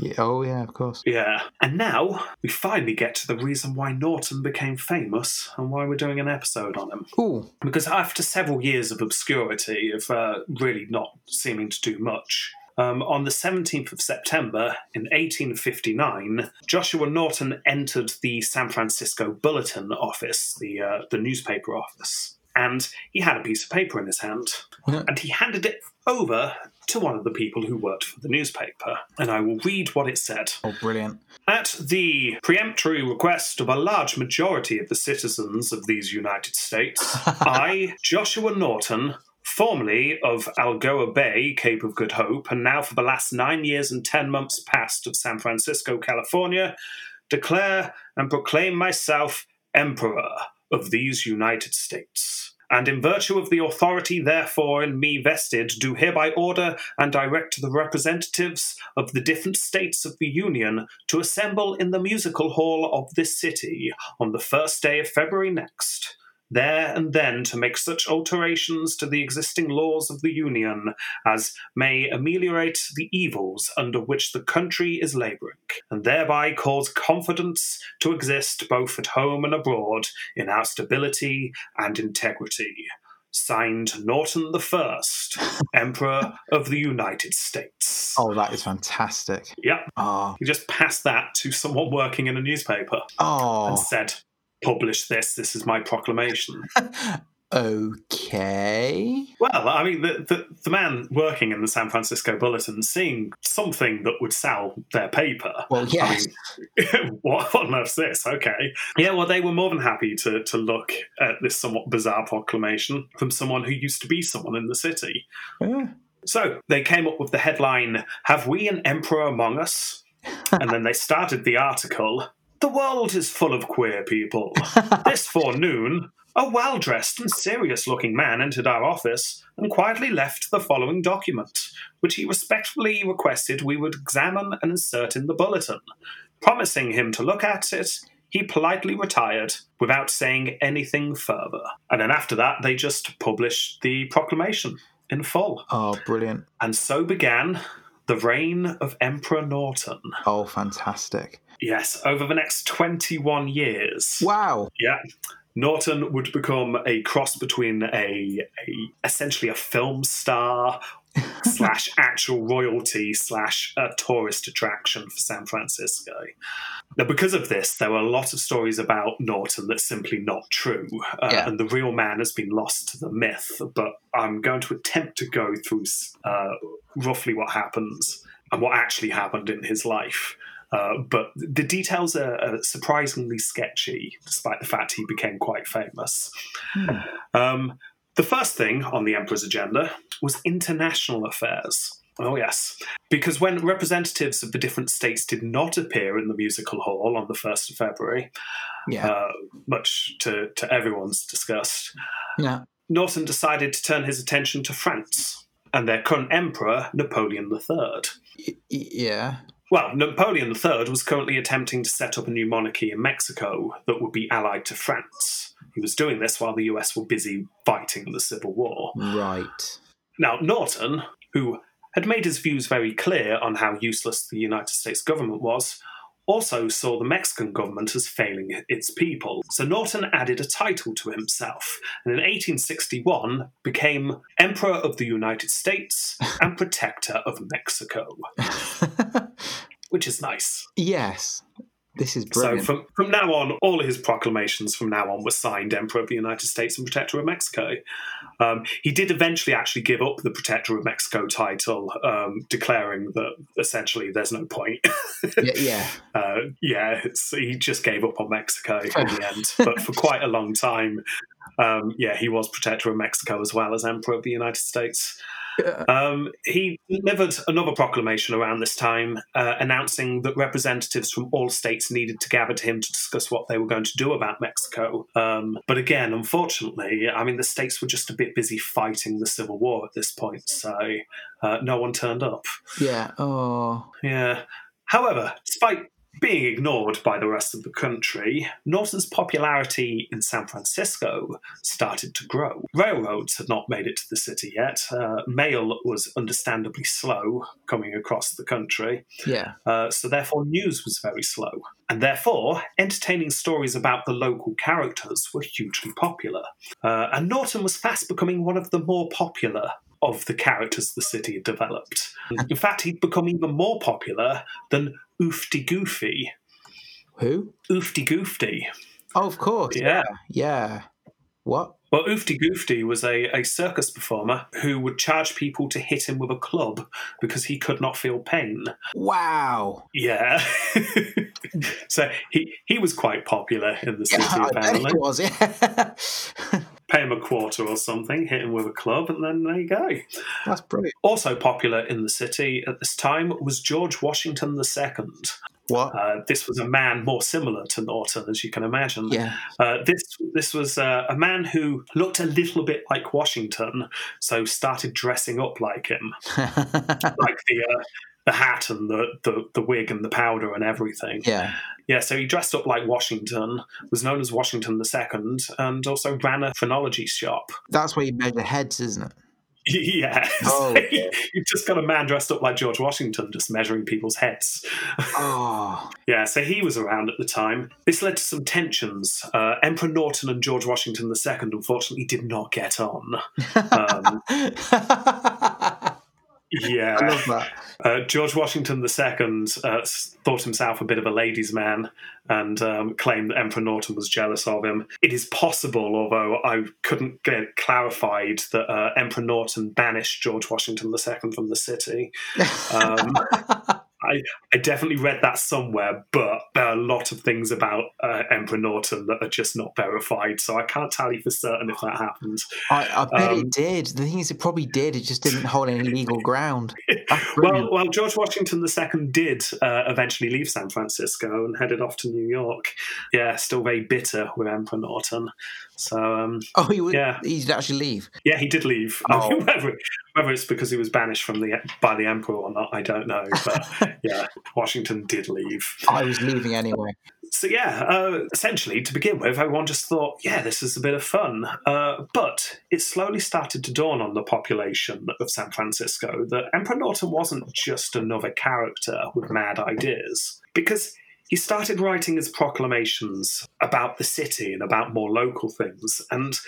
Yeah. Oh, yeah, of course. Yeah. And now we finally get to the reason why Norton became famous and why we're doing an episode on him. Ooh. Because after several years of obscurity, of uh, really not seeming to do much, um, on the 17th of September in 1859, Joshua Norton entered the San Francisco Bulletin office, the, uh, the newspaper office, and he had a piece of paper in his hand, Yeah. and he handed it over to one of the people who worked for the newspaper. And I will read what it said. Oh, brilliant. At the peremptory request of a large majority of the citizens of these United States, I, Joshua Norton, formerly of Algoa Bay, Cape of Good Hope, and now for the last nine years and ten months past of San Francisco, California, declare and proclaim myself Emperor of these United States. And in virtue of the authority therefore in me vested, do hereby order and direct the representatives of the different states of the Union to assemble in the musical hall of this city on the first day of February next. There and then to make such alterations to the existing laws of the Union as may ameliorate the evils under which the country is labouring, and thereby cause confidence to exist both at home and abroad in our stability and integrity. Signed Norton the First, Emperor of the United States. Oh, that is fantastic. Yep, Oh. Ah. he just passed that to someone working in a newspaper Oh. and ah. said, "Publish this. This is my proclamation." Okay. Well, I mean, the, the the man working in the San Francisco Bulletin, seeing something that would sell their paper. Well, yes. I mean, what on earth's this? Okay. Yeah, well, they were more than happy to, to look at this somewhat bizarre proclamation from someone who used to be someone in the city. Yeah. So they came up with the headline, Have we an emperor among us? and then they started the article, The world is full of queer people. this forenoon, a well dressed and serious looking man entered our office and quietly left the following document, which he respectfully requested we would examine and insert in the bulletin. Promising him to look at it, he politely retired without saying anything further. And then after that, they just published the proclamation in full. Oh, brilliant. And so began the reign of Emperor Norton. Oh, fantastic. Yes, over the next 21 years. Wow. Yeah. Norton would become a cross between a, a essentially a film star slash actual royalty slash a tourist attraction for San Francisco. Now, because of this, there were a lot of stories about Norton that's simply not true, uh, Yeah. and the real man has been lost to the myth. But I'm going to attempt to go through uh, roughly what happens and what actually happened in his life. Uh, but the details are, are surprisingly sketchy, despite the fact he became quite famous. Um, the first thing on the Emperor's agenda was international affairs. Oh, yes. Because when representatives of the different states did not appear in the musical hall on the 1st of February, Yeah. uh, much to, to everyone's disgust, yeah. Norton decided to turn his attention to France and their current emperor, Napoleon III. Y- yeah. Well, Napoleon III was currently attempting to set up a new monarchy in Mexico that would be allied to France. He was doing this while the US were busy fighting the Civil War. Right. Now, Norton, who had made his views very clear on how useless the United States government was, also saw the Mexican government as failing its people. So Norton added a title to himself, and in 1861 became Emperor of the United States and Protector of Mexico, which is nice. yes. This is brilliant. So from, from now on, all of his proclamations from now on were signed Emperor of the United States and Protector of Mexico. Um, he did eventually actually give up the Protector of Mexico title, um, declaring that essentially there's no point. yeah, yeah. uh, yeah, he just gave up on Mexico in the end. But for quite a long time, um, yeah, he was Protector of Mexico as well as Emperor of the United States. Um, he delivered another proclamation around this time, uh, announcing that representatives from all states needed to gather to him to discuss what they were going to do about Mexico. Um, but again, unfortunately, I mean, the states were just a bit busy fighting the Civil War at this point, so uh, no one turned up. Yeah. Oh. Yeah. However, despite being ignored by the rest of the country, Norton's popularity in San Francisco started to grow. Railroads had not made it to the city yet. Uh, mail was understandably slow coming across the country, Yeah. uh, so therefore news was very slow. And therefore, entertaining stories about the local characters were hugely popular. Uh, and Norton was fast becoming one of the more popular of the characters the city had developed. In fact, he'd become even more popular than Oofty Goofty. Who? Oofty Goofty. Oh, of course. Yeah. Yeah. What? Well, Oofty Goofty was a, a circus performer who would charge people to hit him with a club because he could not feel pain. Wow. Yeah. so he, he was quite popular in the city, I bet apparently. was. Yeah. Pay him a quarter or something, hit him with a club, and then there you go. That's brilliant. Also popular in the city at this time was George Washington II. What? Uh, this was a man more similar to Norton, as you can imagine. yeah. Uh, this this was uh, a man who looked a little bit like Washington, so started dressing up like him, like the uh, the hat and the, the the wig and the powder and everything. yeah. Yeah, so he dressed up like Washington, was known as Washington II, and also ran a phrenology shop. That's where you measure heads, isn't it? Yeah, Oh, okay. you've just got a man dressed up like George Washington, just measuring people's heads. Oh. Yeah, so he was around at the time. This led to some tensions. Uh, Emperor Norton and George Washington II unfortunately did not get on. Um, yeah, I love that. uh, George Washington II uh, thought himself a bit of a ladies' man and um, claimed that Emperor Norton was jealous of him. It is possible, although I couldn't get clarified, that uh, Emperor Norton banished George Washington II from the city. Um, I, I definitely read that somewhere, but there are a lot of things about uh, Emperor Norton that are just not verified, so I can't tell you for certain if that happened. I, I bet Um, it did. The thing is, it probably did. It just didn't hold any legal ground. Well, well, George Washington II did uh, eventually leave San Francisco and headed off to New York. Yeah, still very bitter with Emperor Norton. So, um, oh, he would. yeah. He did actually leave. yeah, he did leave. Oh. whether, whether it's because he was banished from the by the emperor or not, I don't know. But yeah, Washington did leave. I was leaving anyway. So yeah, uh, essentially to begin with, everyone just thought, yeah, this is a bit of fun. Uh, but it slowly started to dawn on the population of San Francisco that Emperor Norton wasn't just another character with mad ideas, because he started writing his proclamations about the city and about more local things, and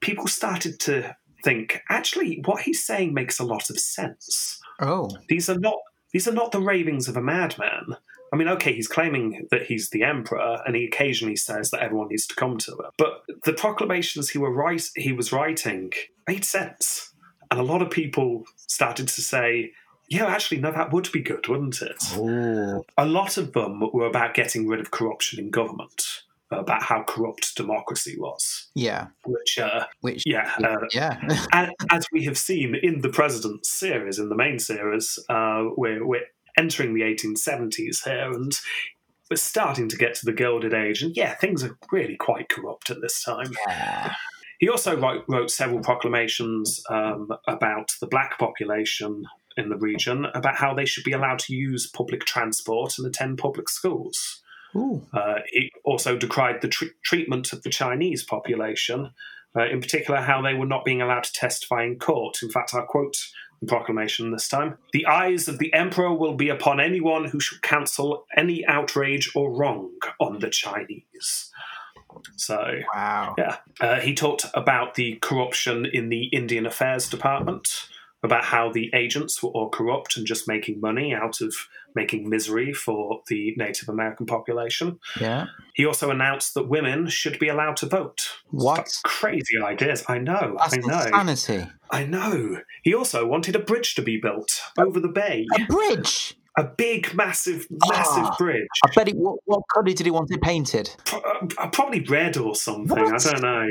people started to think, actually, what he's saying makes a lot of sense Oh, these are not these are not the ravings of a madman. I mean, okay, he's claiming that he's the emperor, and he occasionally says that everyone needs to come to him. But the proclamations he were write, he was writing made sense, and a lot of people started to say, "Yeah, actually, no, that would be good, wouldn't it?" Ooh. A lot of them were about getting rid of corruption in government, about how corrupt democracy was, yeah. which, uh, Which, yeah, uh, yeah. and as we have seen in the President's series, in the main series, uh, we're, we're entering the 1870s here, and we're starting to get to the Gilded Age. And yeah, things are really quite corrupt at this time. yeah. He also wrote, wrote several proclamations um, about the black population in the region, about how they should be allowed to use public transport and attend public schools. Uh, he also decried the tr- treatment of the Chinese population, uh, in particular, how they were not being allowed to testify in court. In fact, I'll quote the proclamation this time The eyes of the Emperor will be upon anyone who should counsel any outrage or wrong on the Chinese. So, Wow. yeah. Uh, he talked about the corruption in the Indian Affairs Department, about how the agents were all corrupt and just making money out of making misery for the Native American population. Yeah. He also announced that women should be allowed to vote. What? Crazy ideas. I know. That's I know. insanity. I know. He also wanted a bridge to be built over the bay. A bridge. A big, massive, massive Ah. bridge. I bet it. What, what colour did he want it painted? Pro- uh, probably red or something. What? I don't know.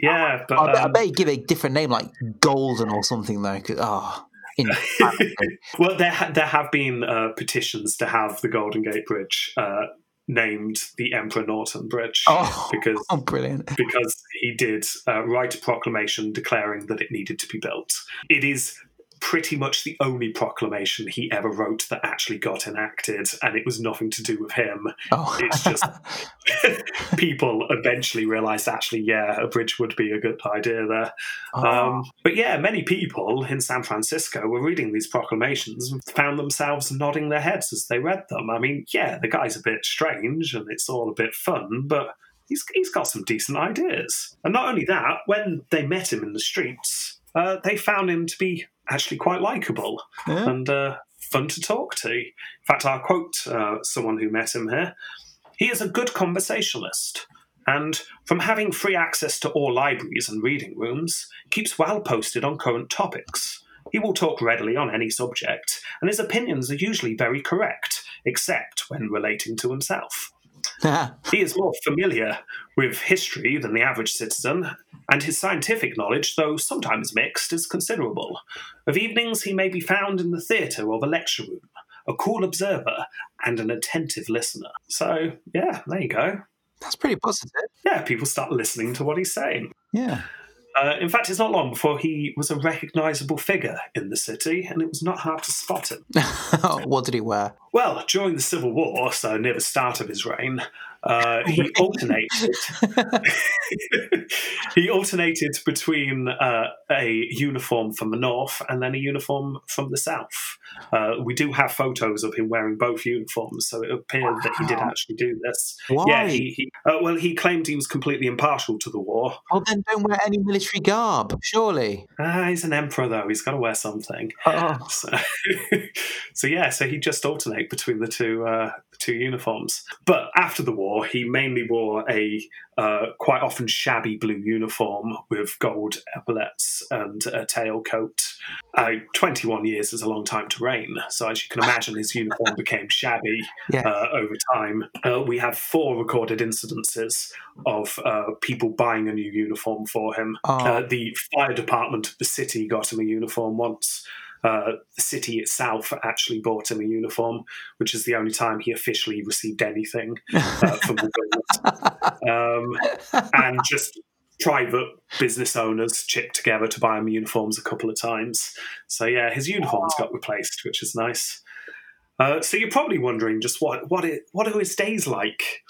Yeah, but I, I um, bet he'd give a different name, like golden or something, though. 'cause- Oh, well, there ha- there have been uh, petitions to have the Golden Gate Bridge uh, named the Emperor Norton Bridge oh, because oh, brilliant. because he did uh, write a proclamation declaring that it needed to be built. It is pretty much the only proclamation he ever wrote that actually got enacted, and it was nothing to do with him. Oh, It's just people eventually realised actually, yeah, a bridge would be a good idea there. Oh, Um, but yeah, many people in San Francisco were reading these proclamations and found themselves nodding their heads as they read them. I mean, yeah, the guy's a bit strange and it's all a bit fun, but he's, he's got some decent ideas. And not only that, when they met him in the streets, uh, they found him to be actually quite likable yeah. and uh, fun to talk to. In fact, I'll quote uh, someone who met him here. He is a good conversationalist, and from having free access to all libraries and reading rooms, keeps well posted on current topics. He will talk readily on any subject, and his opinions are usually very correct, except when relating to himself. He is more familiar with history than the average citizen, and his scientific knowledge, though sometimes mixed, is considerable. Of evenings, he may be found in the theatre or the lecture room, a cool observer and an attentive listener. So, yeah, there you go. That's pretty positive. Yeah, people start listening to what he's saying. Yeah. Uh, in fact, it's not long before he was a recognisable figure in the city, and it was not hard to spot him. what did he wear? Well, during the Civil War, so near the start of his reign, uh, he alternated. he alternated between uh, a uniform from the north and then a uniform from the south. Uh, we do have photos of him wearing both uniforms, so it appeared that he did actually do this. Why? Yeah, he, he uh, well, he claimed he was completely impartial to the war. Well, then don't wear any military garb, surely. Ah, he's an emperor, though; he's got to wear something. Oh, So, so yeah, so he just alternate between the two uh, the two uniforms. But after the war, wore, he mainly wore a uh, quite often shabby blue uniform with gold epaulets and a tailcoat. Uh, 21 years is a long time to reign, so as you can imagine, his uniform became shabby Yeah. uh, over time. Uh, we have four recorded incidences of uh, people buying a new uniform for him. Oh. Uh, the fire department of the city got him a uniform once. Uh, the city itself actually bought him a uniform, which is the only time he officially received anything uh, from the government. Um, and just private business owners chipped together to buy him uniforms a couple of times. So yeah, his uniforms got replaced, which is nice. Uh, so you're probably wondering just what what it, what are his days like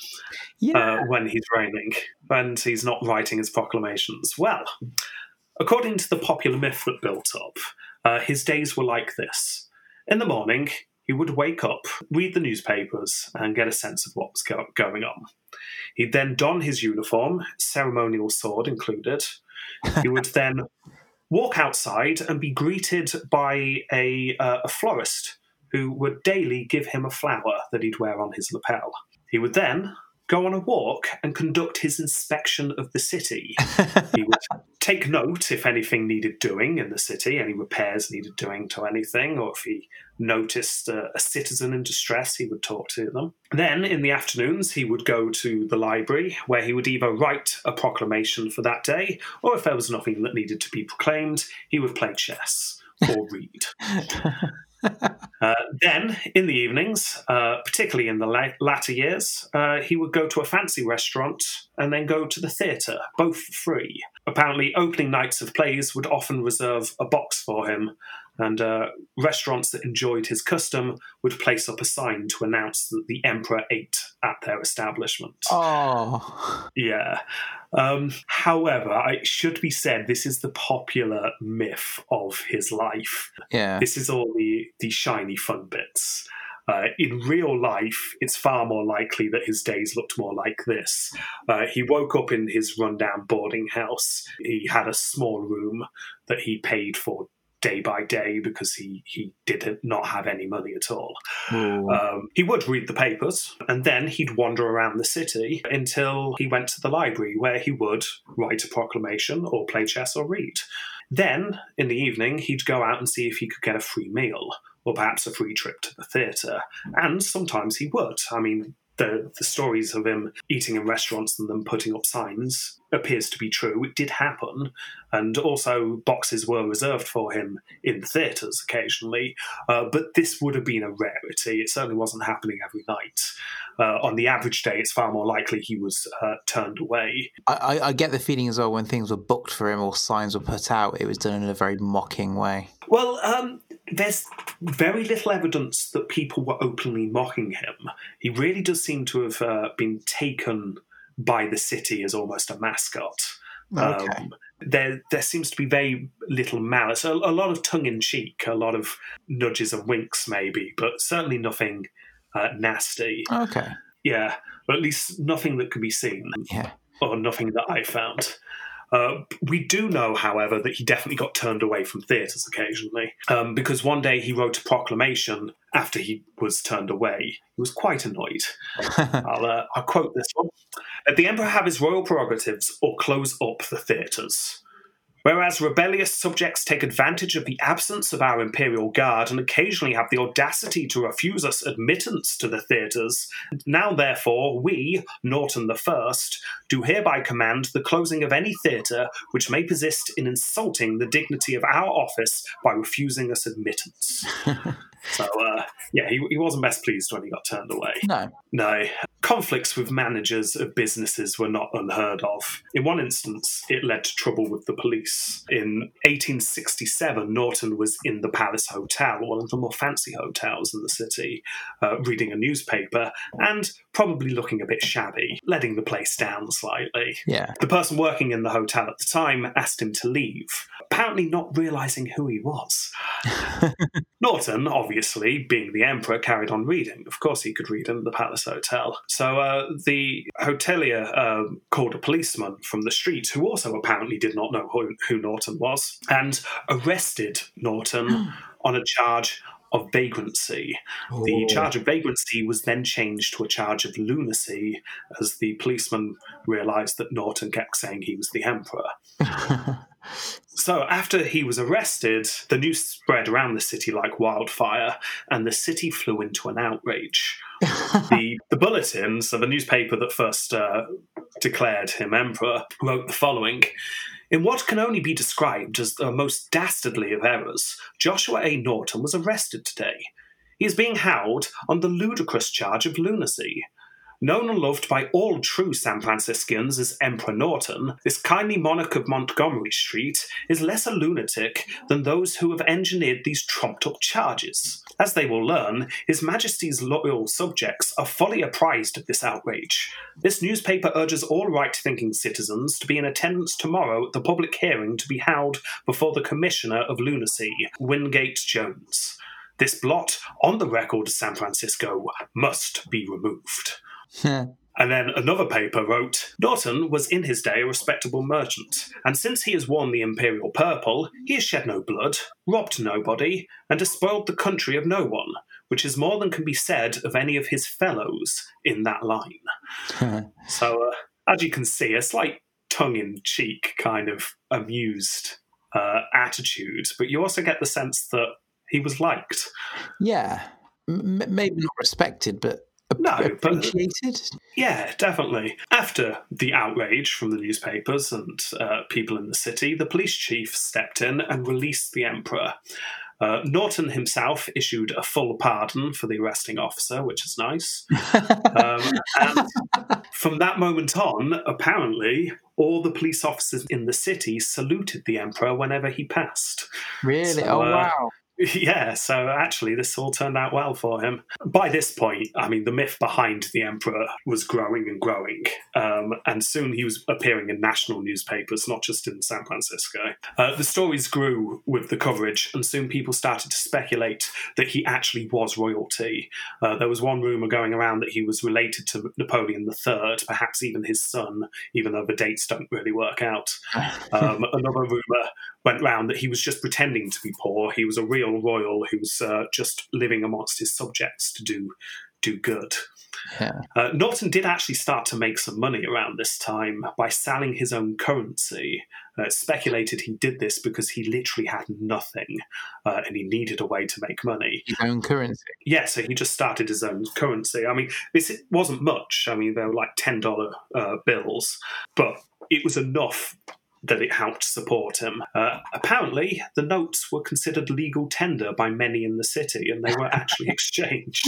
Yeah. uh, when he's reigning and he's not writing his proclamations? Well, according to the popular myth that built up, uh, his days were like this. In the morning, he would wake up, read the newspapers, and get a sense of what was go- going on. He'd then don his uniform, ceremonial sword included. He would then walk outside and be greeted by a, uh, a florist who would daily give him a flower that he'd wear on his lapel. He would then go on a walk and conduct his inspection of the city. he would take note if anything needed doing in the city, any repairs needed doing to anything, or if he noticed a, a citizen in distress, he would talk to them. Then in the afternoons, he would go to the library where he would either write a proclamation for that day, or if there was nothing that needed to be proclaimed, he would play chess or read. Uh, then, in the evenings, uh, particularly in the la- latter years, uh, he would go to a fancy restaurant and then go to the theatre, both free. Apparently, opening nights of plays would often reserve a box for him, and uh, restaurants that enjoyed his custom would place up a sign to announce that the emperor ate at their establishment. Oh. Yeah. Um, however, it should be said this is the popular myth of his life. Yeah. This is all the, the shiny fun bits. Uh, in real life, it's far more likely that his days looked more like this. Uh, he woke up in his rundown boarding house. He had a small room that he paid for day by day because he, he did not have any money at all. Um, he would read the papers and then he'd wander around the city until he went to the library where he would write a proclamation or play chess or read. Then, in the evening, he'd go out and see if he could get a free meal or perhaps a free trip to the theatre. And sometimes he would. I mean, the, the stories of him eating in restaurants and them putting up signs appears to be true. It did happen, and also boxes were reserved for him in theatres occasionally. Uh, but this would have been a rarity. It certainly wasn't happening every night. Uh, on the average day, it's far more likely he was uh, turned away. I, I, get the feeling as well when things were booked for him or signs were put out, it was done in a very mocking way. Well, um, there's very little evidence that people were openly mocking him. He really does seem to have uh, been taken by the city as almost a mascot. Okay. Um, there, there seems to be very little malice, a, a lot of tongue in cheek, a lot of nudges and winks, maybe, but certainly nothing uh, nasty. Okay. Yeah, or at least nothing that can be seen, Yeah. or nothing that I found. Uh, we do know, however, that he definitely got turned away from theatres occasionally, um, because one day he wrote a proclamation after he was turned away. He was quite annoyed. I'll, uh, I'll quote this one. Let the Emperor have his royal prerogatives or close up the theatres. Whereas rebellious subjects take advantage of the absence of our imperial guard and occasionally have the audacity to refuse us admittance to the theatres, now therefore we, Norton the First, do hereby command the closing of any theatre which may persist in insulting the dignity of our office by refusing us admittance. so, uh, yeah, he, he wasn't best pleased when he got turned away. No. No. Conflicts with managers of businesses were not unheard of. In one instance, it led to trouble with the police. In 1867, Norton was in the Palace Hotel, one of the more fancy hotels in the city, uh, reading a newspaper and probably looking a bit shabby, letting the place down slightly. Yeah. The person working in the hotel at the time asked him to leave, apparently not realizing who he was. Norton, obviously, being the emperor, carried on reading. Of course, he could read in the Palace Hotel. So uh, the hotelier uh, called a policeman from the street, who also apparently did not know who, who Norton was, and arrested Norton on a charge of vagrancy. The charge of vagrancy was then changed to a charge of lunacy as the policeman realised that Norton kept saying he was the emperor. So, after he was arrested, the news spread around the city like wildfire, and the city flew into an outrage. the, the bulletin, so the newspaper that first uh, declared him emperor, wrote the following. In what can only be described as the most dastardly of errors, Joshua A. Norton was arrested today. He is being held on the ludicrous charge of lunacy. Known and loved by all true San Franciscans as Emperor Norton, this kindly monarch of Montgomery Street is less a lunatic than those who have engineered these trumped up charges. As they will learn, His Majesty's loyal subjects are fully apprised of this outrage. This newspaper urges all right thinking citizens to be in attendance tomorrow at the public hearing to be held before the Commissioner of Lunacy, Wingate Jones. This blot on the record of San Francisco must be removed. And then another paper wrote Norton was in his day a respectable merchant, and since he has worn the imperial purple, he has shed no blood, robbed nobody, and despoiled the country of no one, which is more than can be said of any of his fellows in that line. so, uh, as you can see, a slight tongue in cheek kind of amused uh, attitude, but you also get the sense that he was liked. yeah, M- maybe not respected, but No, but- Yeah, definitely. After the outrage from the newspapers and uh, people in the city, the police chief stepped in and released the emperor. Uh, Norton himself issued a full pardon for the arresting officer, which is nice. Um, and from that moment on, apparently, all the police officers in the city saluted the emperor whenever he passed. Really? So, oh uh, wow! Yeah, so actually, this all turned out well for him. By this point, I mean, the myth behind the emperor was growing and growing, um, and soon he was appearing in national newspapers, not just in San Francisco. Uh, the stories grew with the coverage, and soon people started to speculate that he actually was royalty. Uh, there was one rumor going around that he was related to Napoleon III, perhaps even his son, even though the dates don't really work out. Um, another rumor went round that he was just pretending to be poor. He was a real royal who was uh, just living amongst his subjects to do do good. Yeah. Uh, Norton did actually start to make some money around this time by selling his own currency. Uh, it's speculated he did this because he literally had nothing uh, and he needed a way to make money. His own currency. Yeah, so he just started his own currency. I mean, this wasn't much. I mean, they were like $10 uh, bills, but it was enough that it helped support him. Uh, apparently, the notes were considered legal tender by many in the city and they were actually exchanged.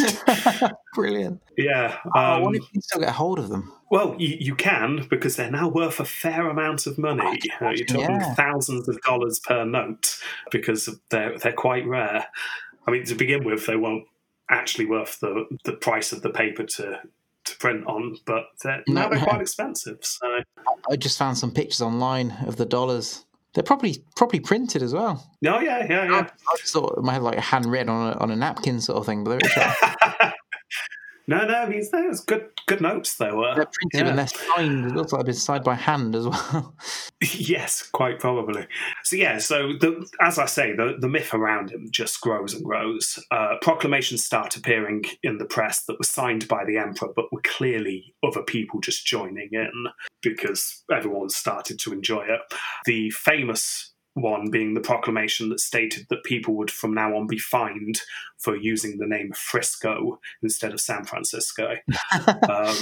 Brilliant. Yeah. oh, I um, wonder if you can still get hold of them. well, you, you can because they're now worth a fair amount of money. Uh, you're talking Yeah. thousands of dollars per note because they're they're quite rare. I mean, to begin with, they won't actually worth the the price of the paper to to print on, but they're, now they're quite expensive. So I just found some pictures online of the dollars. They're probably properly printed as well. no, yeah, yeah, yeah. I just thought it might have like handwritten on a, on a napkin sort of thing, but they're, no, no, these they're good good notes they were. they're printed Yeah. and they're signed. It looks like they've been signed by hand as well. yes, quite probably. So yeah, so the, as I say, the, the myth around him just grows and grows. Uh, proclamations start appearing in the press that were signed by the emperor, but were clearly other people just joining in because everyone started to enjoy it. The famous one being the proclamation that stated that people would from now on be fined for using the name Frisco instead of San Francisco. um,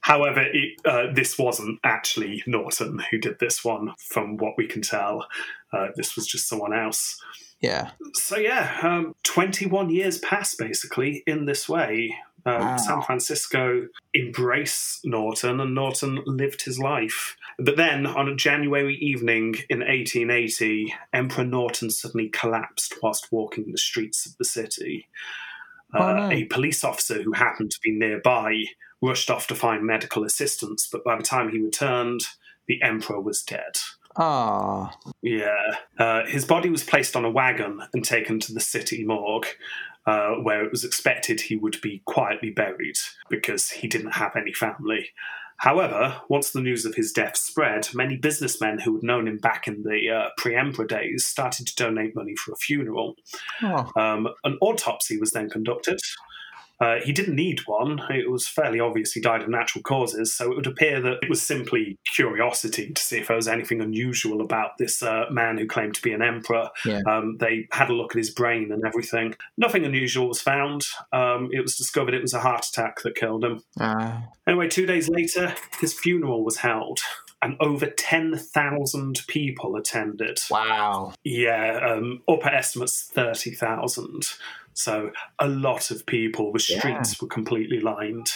however, it, uh, this wasn't actually Norton who did this one, from what we can tell. Uh, this was just someone else. yeah. So, yeah, um, 21 years passed basically in this way. Um, Wow. San Francisco embraced Norton, and Norton lived his life. But then, on a January evening in 1880, Emperor Norton suddenly collapsed whilst walking the streets of the city. Oh, Uh, no. A police officer who happened to be nearby rushed off to find medical assistance, but by the time he returned, the emperor was dead. Ah, Yeah. Uh, his body was placed on a wagon and taken to the city morgue, uh, where it was expected he would be quietly buried because he didn't have any family. However, once the news of his death spread, many businessmen who had known him back in the uh, pre emperor days started to donate money for a funeral. Oh, Um, an autopsy was then conducted. Uh, he didn't need one. It was fairly obvious he died of natural causes, so it would appear that it was simply curiosity to see if there was anything unusual about this uh, man who claimed to be an emperor. Yeah. Um, they had a look at his brain and everything. Nothing unusual was found. Um, it was discovered it was a heart attack that killed him. uh, Anyway, two days later, his funeral was held, and over 10,000 people attended. wow. Yeah, um, upper estimates 30,000. So a lot of people. The streets were completely lined.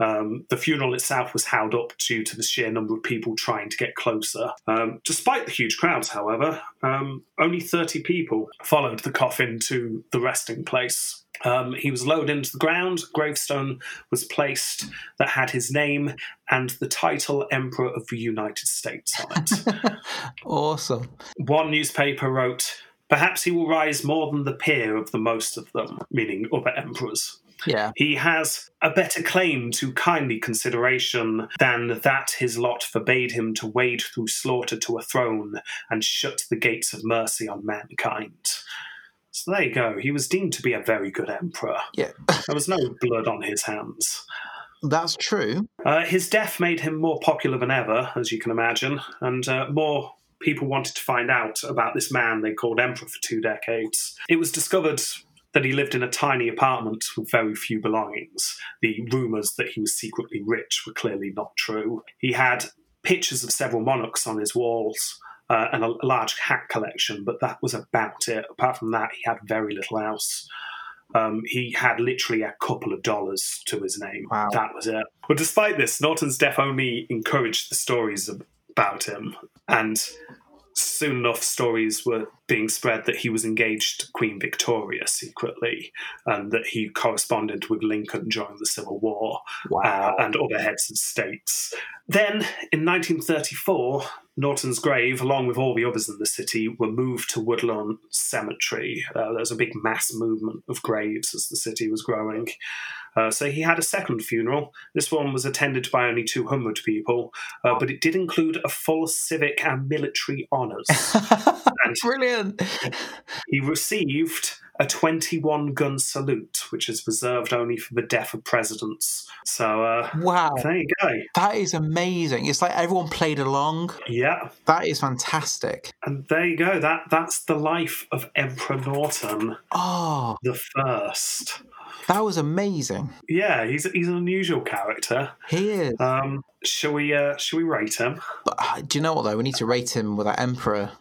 Um, the funeral itself was held up due to the sheer number of people trying to get closer. Um, despite the huge crowds, however, um, only 30 people followed the coffin to the resting place. Um, he was lowered into the ground. Gravestone was placed that had his name and the title Emperor of the United States on it. Awesome. One newspaper wrote, Perhaps he will rise more than the peer of the most of them, meaning other emperors. Yeah. He has a better claim to kindly consideration than that his lot forbade him to wade through slaughter to a throne and shut the gates of mercy on mankind. So there you go. He was deemed to be a very good emperor. Yeah. There was no blood on his hands. That's true. Uh, his death made him more popular than ever, as you can imagine, and uh, more people wanted to find out about this man they called Emperor for two decades. It was discovered that he lived in a tiny apartment with very few belongings. The rumours that he was secretly rich were clearly not true. He had pictures of several monarchs on his walls. Uh, and a large hat collection, but that was about it. Apart from that, he had very little else. Um, he had literally a couple of dollars to his name. Wow. That was it. But despite this, Norton's death only encouraged the stories about him. And soon enough, stories were being spread that he was engaged to Queen Victoria secretly and that he corresponded with Lincoln during the Civil War Wow. uh, and other heads of states. Then, in 1934, Norton's grave, along with all the others in the city, were moved to Woodlawn Cemetery. Uh, there was a big mass movement of graves as the city was growing. Uh, so he had a second funeral. This one was attended by only 200 people, uh, but it did include a full civic and military honours. and Brilliant. he received a 21 gun salute, which is reserved only for the death of presidents. So uh, Wow. there you go. That is amazing. It's like everyone played along. Yeah, That is fantastic. and there you go. That that's the life of Emperor Norton Oh, the First. that was amazing. Yeah, he's he's an unusual character. He is. Um, shall we uh, shall we rate him? But uh, do you know what though? We need to rate him with that Emperor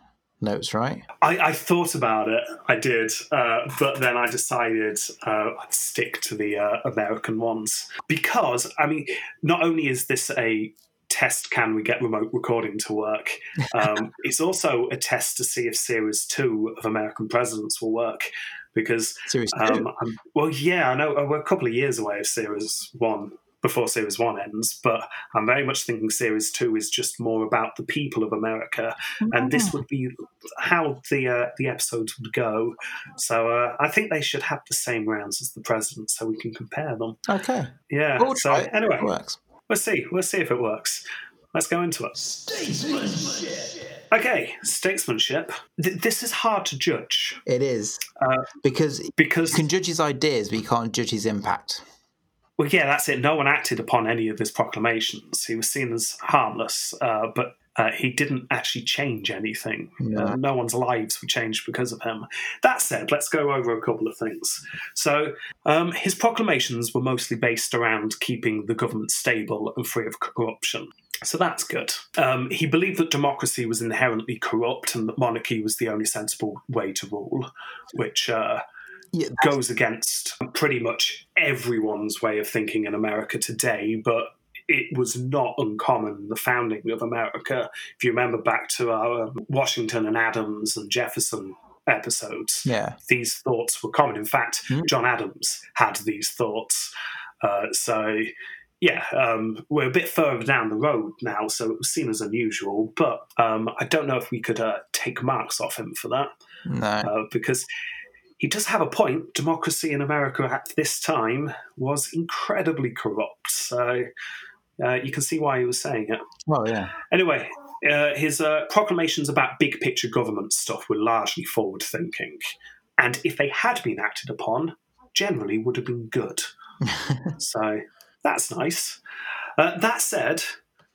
notes, right? I, I thought about it. I did, uh, but then I decided uh, I'd stick to the uh, American ones because I mean, not only is this a test can we get remote recording to work um, it's also a test to see if series two of american presidents will work because Series um, well yeah i know uh, we're a couple of years away of series one before series one ends but i'm very much thinking series two is just more about the people of america and this would be how the uh, the episodes would go. So uh, I think they should have the same rounds as the president, so we can compare them. okay. Yeah. We'll so anyway, It works. we'll see. We'll see if it works. Let's go into it. Statesmanship. Okay, statesmanship. Th- this is hard to judge It is Uh, because you can judge his ideas, but you can't judge his impact. Well, yeah, that's it. No one acted upon any of his proclamations. He was seen as harmless, uh, but uh, he didn't actually change anything. No. Uh, no one's lives were changed because of him. That said, let's go over a couple of things. So, um, his proclamations were mostly based around keeping the government stable and free of corruption. So that's good. Um, he believed that democracy was inherently corrupt and that monarchy was the only sensible way to rule, which uh, Yeah, goes against pretty much everyone's way of thinking in America today, but it was not uncommon the founding of America. If you remember back to our um, Washington and Adams and Jefferson episodes, yeah. these thoughts were common. In fact, Hmm. John Adams had these thoughts. Uh, so, yeah, um, we're a bit further down the road now, so it was seen as unusual. But um, I don't know if we could uh, take marks off him for that No. uh, because he does have a point. Democracy in America at this time was incredibly corrupt. So, Uh, you can see why he was saying it. Well, yeah. Anyway, uh, his uh, proclamations about big picture government stuff were largely forward thinking, and if they had been acted upon, generally would have been good. so that's nice. Uh, that said,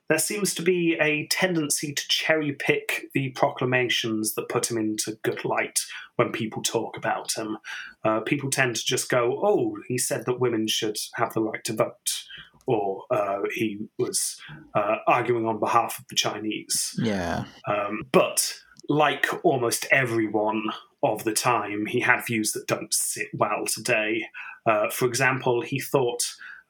there seems to be a tendency to cherry pick the proclamations that put him into good light when people talk about him. Uh, people tend to just go, oh, he said that women should have the right to vote, or uh, he was uh, arguing on behalf of the Chinese. Yeah. Um, but like almost everyone of the time, he had views that don't sit well today. Uh, for example, he thought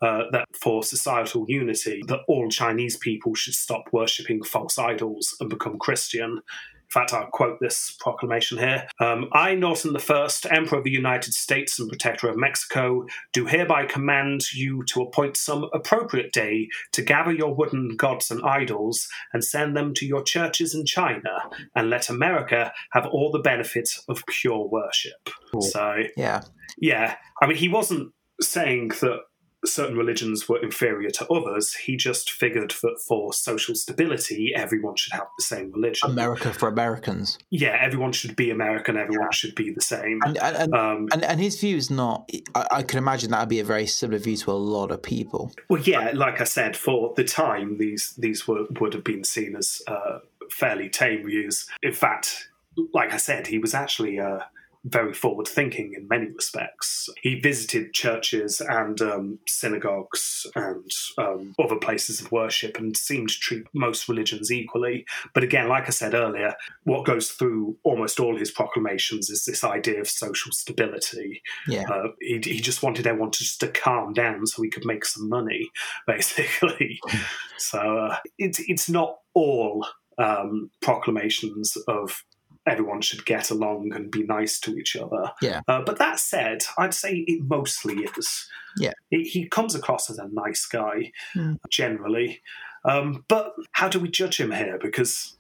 uh, that for societal unity, that all Chinese people should stop worshipping false idols and become Christian. In fact, I'll quote this proclamation here. Um, I, Norton I, Emperor of the United States and Protector of Mexico, do hereby command you to appoint some appropriate day to gather your wooden gods and idols and send them to your churches in China, and let America have all the benefits of pure worship. Cool. So, Yeah. yeah, I mean, he wasn't saying that certain religions were inferior to others. He just figured that for social stability, everyone should have the same religion. America for Americans. yeah, everyone should be American. Everyone should be the same. And and, and, Um, and, and his view is not. I, I can imagine that would be a very similar view to a lot of people. well, yeah, like I said, for the time, these these were would have been seen as uh, fairly tame views. In fact, like I said, he was actually. Uh, very forward thinking in many respects. He visited churches and um, synagogues and um, other places of worship and seemed to treat most religions equally. But again, like I said earlier, what goes through almost all his proclamations is this idea of social stability. Yeah. Uh, he, he just wanted everyone to just to calm down so he could make some money, basically. so uh, it's it's not all um, proclamations of everyone should get along and be nice to each other. Yeah. Uh, but that said, I'd say it mostly is. Yeah. He, he comes across as a nice guy, Hmm. generally. Um, but how do we judge him here? Because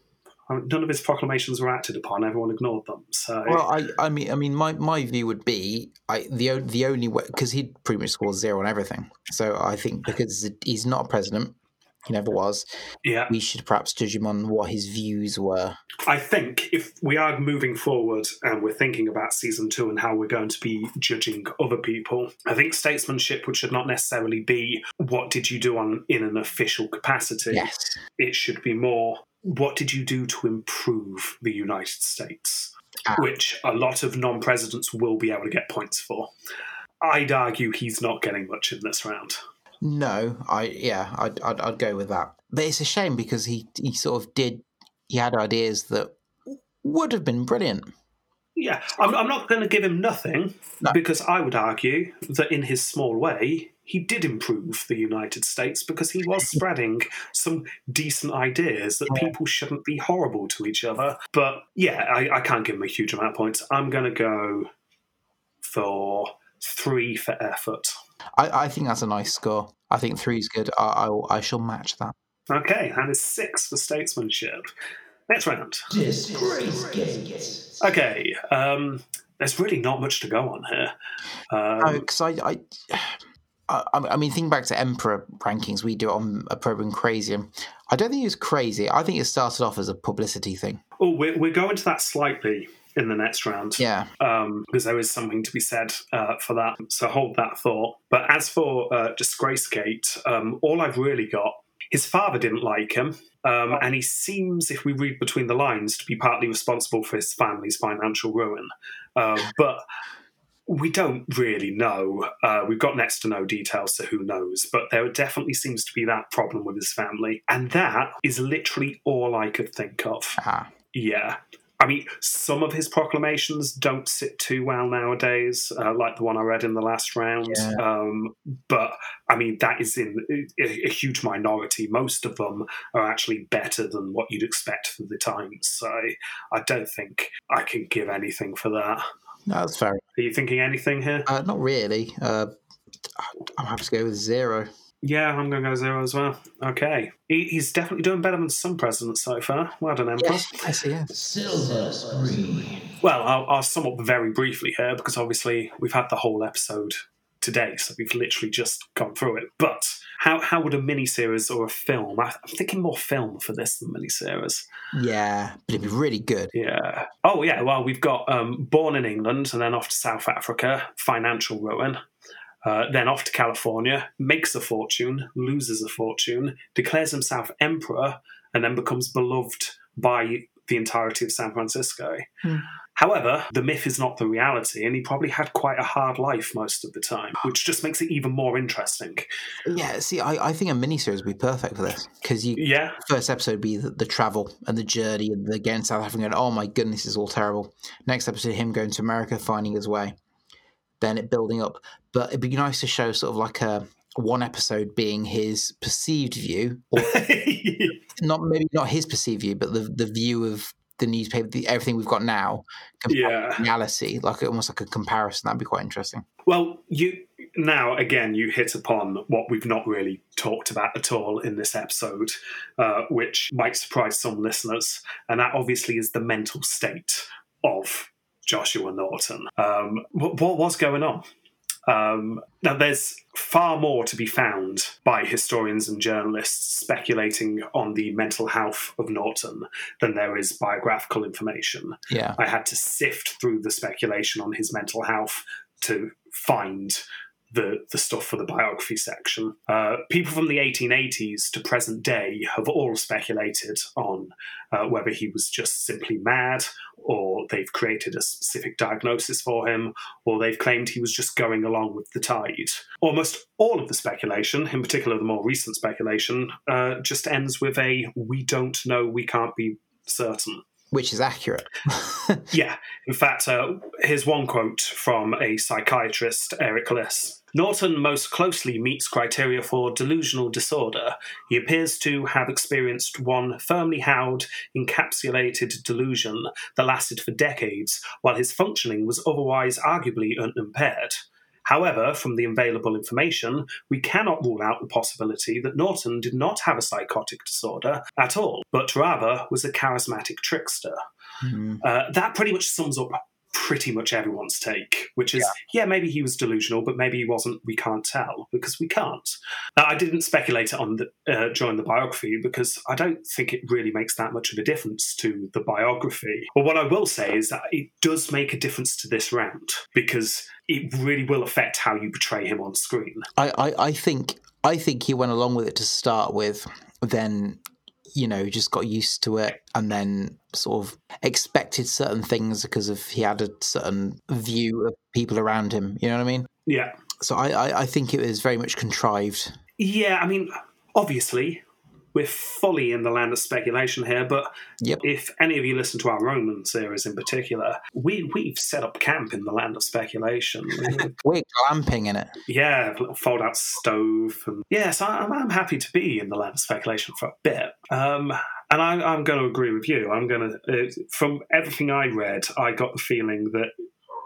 none of his proclamations were acted upon. Everyone ignored them. So Well, I, I mean, I mean, my, my view would be, I the the only way because he pretty much scored zero on everything. So I think because he's not a president, he never was. yeah, We should perhaps judge him on what his views were. I think if we are moving forward and we're thinking about season two and how we're going to be judging other people, I think statesmanship, which should not necessarily be what did you do on in an official capacity. Yes. It should be more what did you do to improve the United States, Ah. which a lot of non-presidents will be able to get points for. I'd argue he's not getting much in this round. No, I yeah, I'd, I'd I'd go with that. But it's a shame because he he sort of did. He had ideas that would have been brilliant. Yeah, I'm, I'm not going to give him nothing No. because I would argue that in his small way, he did improve the United States because he was spreading some decent ideas that people shouldn't be horrible to each other. But yeah, I, I can't give him a huge amount of points. I'm going to go for three for effort. I, I think that's a nice score. I think three is good. I, I I shall match that. Okay, and it's six for statesmanship. Next round. Disgrace Okay, um, there's really not much to go on here. Um, because I, I, I, I mean, think back to Emperor rankings. We do it on a program crazy. I don't think it was crazy. I think it started off as a publicity thing. Oh, we're, we're going to that slightly in the next round. Yeah, Um, because there is something to be said uh, for that. So hold that thought. But as for uh, Disgracegate, um, all I've really got, his father didn't like him. Um, and he seems, if we read between the lines, to be partly responsible for his family's financial ruin. Uh, but we don't really know. Uh, we've got next to no details, so who knows? But there definitely seems to be that problem with his family. And that is literally all I could think of. ah, Yeah. I mean, some of his proclamations don't sit too well nowadays, uh, like the one I read in the last round. Yeah. Um, but I mean, that is in a, a huge minority. Most of them are actually better than what you'd expect for the times. So I don't think I can give anything for that. no, that's fair. Are you thinking anything here? Uh, not really. Uh, I'm happy to go with zero. Yeah, I'm going to go zero as well. Okay. He, he's definitely doing better than some presidents so far. Well done, Emperor. yes, he is. Silver screen. Well, I'll, I'll sum up very briefly here because obviously we've had the whole episode today, so we've literally just gone through it. But how how would a miniseries or a film? I- I'm thinking more film for this than miniseries. Yeah, but it'd be really good. Yeah. Oh yeah. Well, we've got um, born in England and then off to South Africa, financial ruin. Uh, then off to California, makes a fortune, loses a fortune, declares himself emperor, and then becomes beloved by the entirety of San Francisco. Hmm. However, the myth is not the reality, and he probably had quite a hard life most of the time, which just makes it even more interesting. Yeah, see, I, I think a miniseries would be perfect for this because you Yeah, first episode would be the, the travel and the journey and the to South Africa and oh my goodness, this is all terrible. Next episode, him going to America, finding his way. Then it building up, but it'd be nice to show sort of like a one episode being his perceived view, or not maybe not his perceived view, but the the view of the newspaper, the, everything we've got now, Yeah. reality, like almost like a comparison. That'd be quite interesting. Well, you now again you hit upon what we've not really talked about at all in this episode, uh, which might surprise some listeners, and that obviously is the mental state of Joshua Norton. Um, what, what was going on? Um, now, there's far more to be found by historians and journalists speculating on the mental health of Norton than there is biographical information. Yeah, I had to sift through the speculation on his mental health to find the the stuff for the biography section. Uh, people from the 1880s to present day have all speculated on uh, whether he was just simply mad, or they've created a specific diagnosis for him, or they've claimed he was just going along with the tide. Almost all of the speculation, in particular the more recent speculation, uh, just ends with a "we don't know, we can't be certain." which is accurate. Yeah, in fact, uh, here's one quote from a psychiatrist, Eric Liss. Norton most closely meets criteria for delusional disorder. He appears to have experienced one firmly held, encapsulated delusion that lasted for decades, while his functioning was otherwise arguably unimpaired. However, from the available information, we cannot rule out the possibility that Norton did not have a psychotic disorder at all, but rather was a charismatic trickster. Hmm. Uh, that pretty much sums up pretty much everyone's take, which is yeah. maybe he was delusional, but maybe he wasn't. We can't tell because we can't. Now, I didn't speculate on the, uh, during the biography because I don't think it really makes that much of a difference to the biography. But what I will say is that it does make a difference to this round because it really will affect how you portray him on screen. I, I, I think I think he went along with it to start with, then you know just got used to it, and then sort of expected certain things because of he had a certain view of people around him. You know what I mean? Yeah. So I, I, I think it was very much contrived. Yeah, I mean, obviously, we're fully in the land of speculation here, but Yep. if any of you listen to our Roman series in particular, we, we've set up camp in the land of speculation. We're glamping in it. yeah, fold out stove. And, yes, I'm, I'm happy to be in the land of speculation for a bit. Um, and I, I'm going to agree with you. I'm going to, uh, from everything I read, I got the feeling that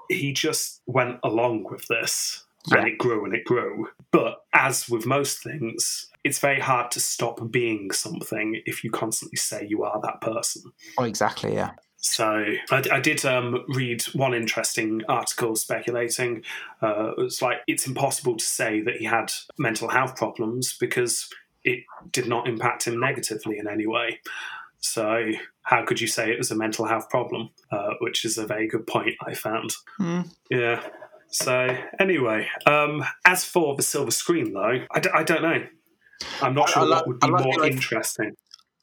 he just went along with this and it grew and it grew. But as with most things, it's very hard to stop being something if you constantly say you are that person. Oh, exactly. Yeah. So I, I did um, read one interesting article speculating. Uh, it was like it's impossible to say that he had mental health problems because it did not impact him negatively in any way. So how could you say it was a mental health problem? Uh, which is a very good point I found. Hmm. Yeah. So anyway, um, as for the silver screen though, I, d- I don't know. I'm not I- sure I like- what would be like more interesting.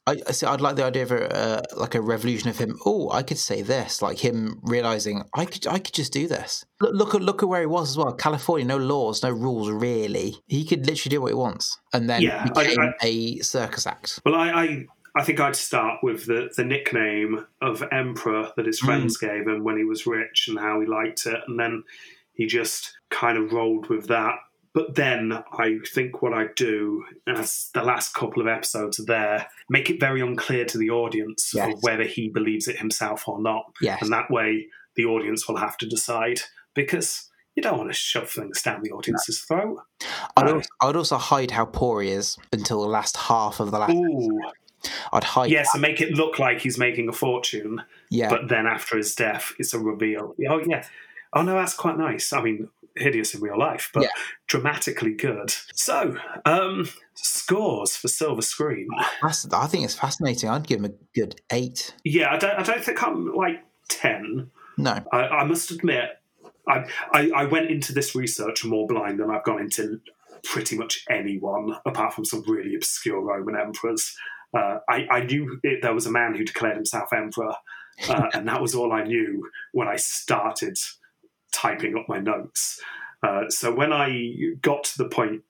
I I see. I'd like the idea of a, uh, like a revolution of him. Oh, I could say this, like him realizing I could, I could just do this. Look, look at look at where he was as well. California, no laws, no rules, really. He could literally do what he wants, and then Yeah, became I- a circus act. Well, I, I, I think I'd start with the, the nickname of Emperor that his friends gave him when he was rich and how he liked it. And then he just kind of rolled with that. But then I think what I'd do, as the last couple of episodes are there, make it very unclear to the audience Yes. whether he believes it himself or not. Yes. And that way the audience will have to decide because you don't want to shove things down the audience's throat. I'd, um, No. also, I'd also hide how poor he is until the last half of the last. Ooh. I'd hide. Yes, and make it look like he's making a fortune. yeah. but then after his death, it's a reveal. Oh yeah, Oh no, that's quite nice. I mean, hideous in real life, but Yeah. dramatically good. So, um, scores for Silver Screen. That's, I think it's fascinating. I'd give him a good eight. Yeah, I don't, I don't think I'm like ten. No. I, I must admit, I, I I went into this research more blind than I've gone into pretty much anyone, apart from some really obscure Roman emperors. Uh, I, I knew it, there was a man who declared himself emperor, uh, and that was all I knew when I started typing up my notes. Uh, so when I got to the point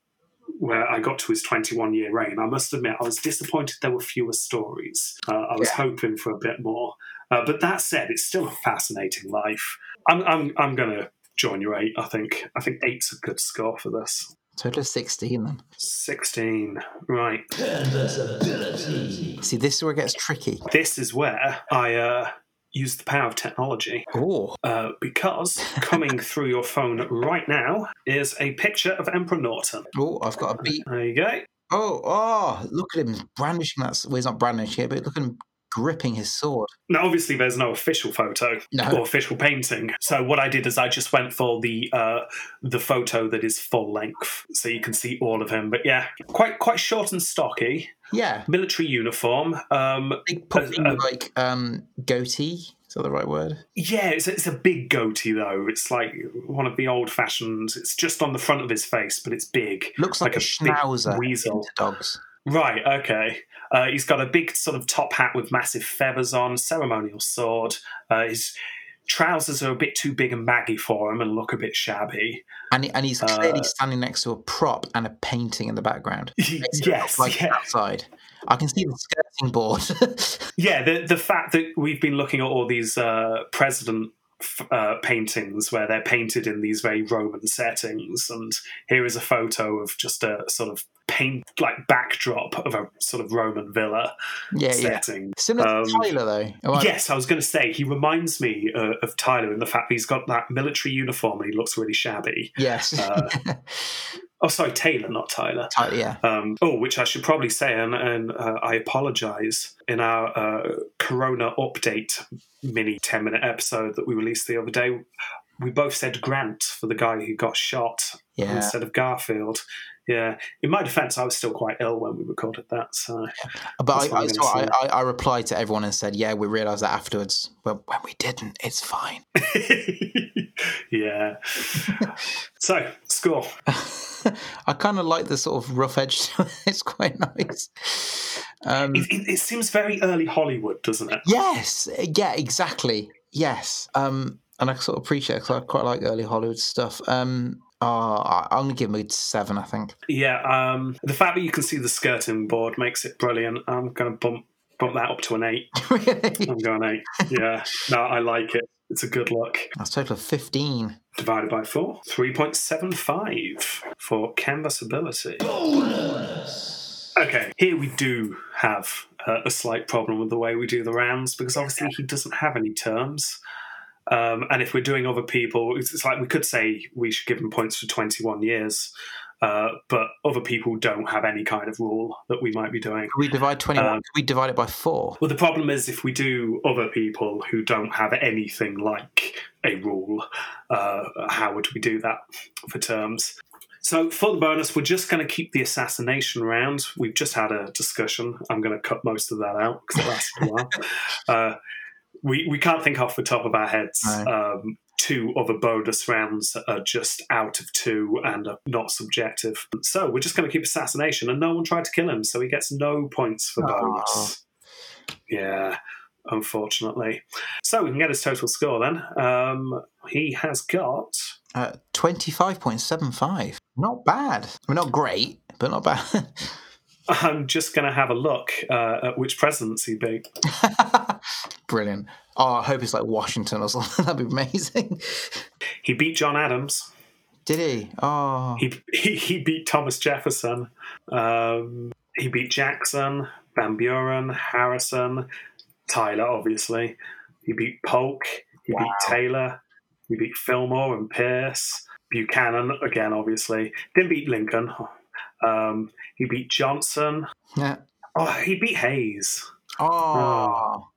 where I got to his 21 year reign, I must admit I was disappointed there were fewer stories. Uh, I was hoping for a bit more. Uh, but that said, it's still a fascinating life. I'm, I'm, I'm going to join your eight, I think. I think eight's a good score for this. Total of 16 then. 16. Right. See, this is where it gets tricky. This is where I uh, use the power of technology. Oh, Uh, because coming through your phone right now is a picture of Emperor Norton. oh, I've got a beat. There you go. Oh, oh, look at him brandishing that. Well, he's not brandishing it, but look at him gripping his sword. Now, obviously, there's no official photo No. or official painting. So what I did is I just went for the uh, the photo that is full length, so you can see all of him. But yeah, quite quite short and stocky, Yeah. military uniform. Um, Big puffy, uh, like, um, goatee. Is that the right word? yeah, it's, it's a big goatee though. It's like one of the old fashioned. It's just on the front of his face, but it's big. Looks like, Like a, a schnauzer weasel. dogs. Right, okay. Uh, he's got a big sort of top hat with massive feathers on, ceremonial sword. Uh, his trousers are a bit too big and baggy for him and look a bit shabby. And, and he's clearly Uh, standing next to a prop and a painting in the background. yes, like yeah. outside. I can see the skirting board. Yeah, the, the fact that we've been looking at all these uh, president uh, paintings where they're painted in these very Roman settings, and here is a photo of just a sort of paint like backdrop of a sort of Roman villa yeah, yeah. setting. Similar Um, to Tyler, though. I- Yes, I was going to say he reminds me uh, of Tyler in the fact that he's got that military uniform and he looks really shabby. Yes. Uh, Oh, sorry, Taylor, not Tyler. Tyler, yeah. Um, oh, which I should probably say, and, and uh, I apologise in our uh, Corona update mini 10 minute episode that we released the other day. We both said Grant for the guy who got shot Yeah. instead of Garfield. Yeah, in my defence, I was still quite ill when we recorded that. So But I, I, so I, I, I replied to everyone and said, yeah, we realised that afterwards. But when we didn't, it's fine. yeah. so score. I kind of like the sort of rough edge. it. it's quite nice. Um, It, it, it seems very early Hollywood, doesn't it? yes. Yeah, exactly. Yes. Um, and I sort of appreciate it 'cause I quite like early Hollywood stuff. Um, I- I'm going to give him a seven, I think. Yeah, um, the fact that you can see the skirting board makes it brilliant. I'm going to bump bump that up to an eight. really? I'm going eight. Yeah, no, I like it. It's a good look. That's a total of 15. Divided by four, three point seven five for canvasability. Okay, here we do have uh, a slight problem with the way we do the rounds because obviously he doesn't have any terms. Um, and if we're doing other people, it's, it's like we could say we should give him points for 21 years, uh, but other people don't have any kind of rule that we might be doing. We divide 21? Um, we divide it by four? Well, the problem is if we do other people who don't have anything like a rule, uh, how would we do that for terms? So for the bonus, we're just going to keep the assassination round. We've just had a discussion. I'm going to cut most of that out because it lasted a while. Uh, we we can't think off the top of our heads. No. Um, two other bonus rounds are just out of two and are not subjective. So we're just going to keep assassination, and no one tried to kill him, so he gets no points for Aw. bonus. Yeah, unfortunately. So we can get his total score then. Um, he has got Uh, 25.75. Not bad. I mean, not great, but not bad. I'm just going to have a look uh, at which presidents he beat. Brilliant. Oh, I hope it's like Washington or something. That'd be amazing. He beat John Adams. Did he? Oh, He he, he beat Thomas Jefferson. Um, he beat Jackson, Van Buren, Harrison, Tyler, obviously. He beat Polk. He Wow. beat Taylor. He beat Fillmore and Pierce. Buchanan again, obviously. Didn't beat Lincoln. Um, he beat Johnson. yeah. Oh, he beat Hayes. Oh,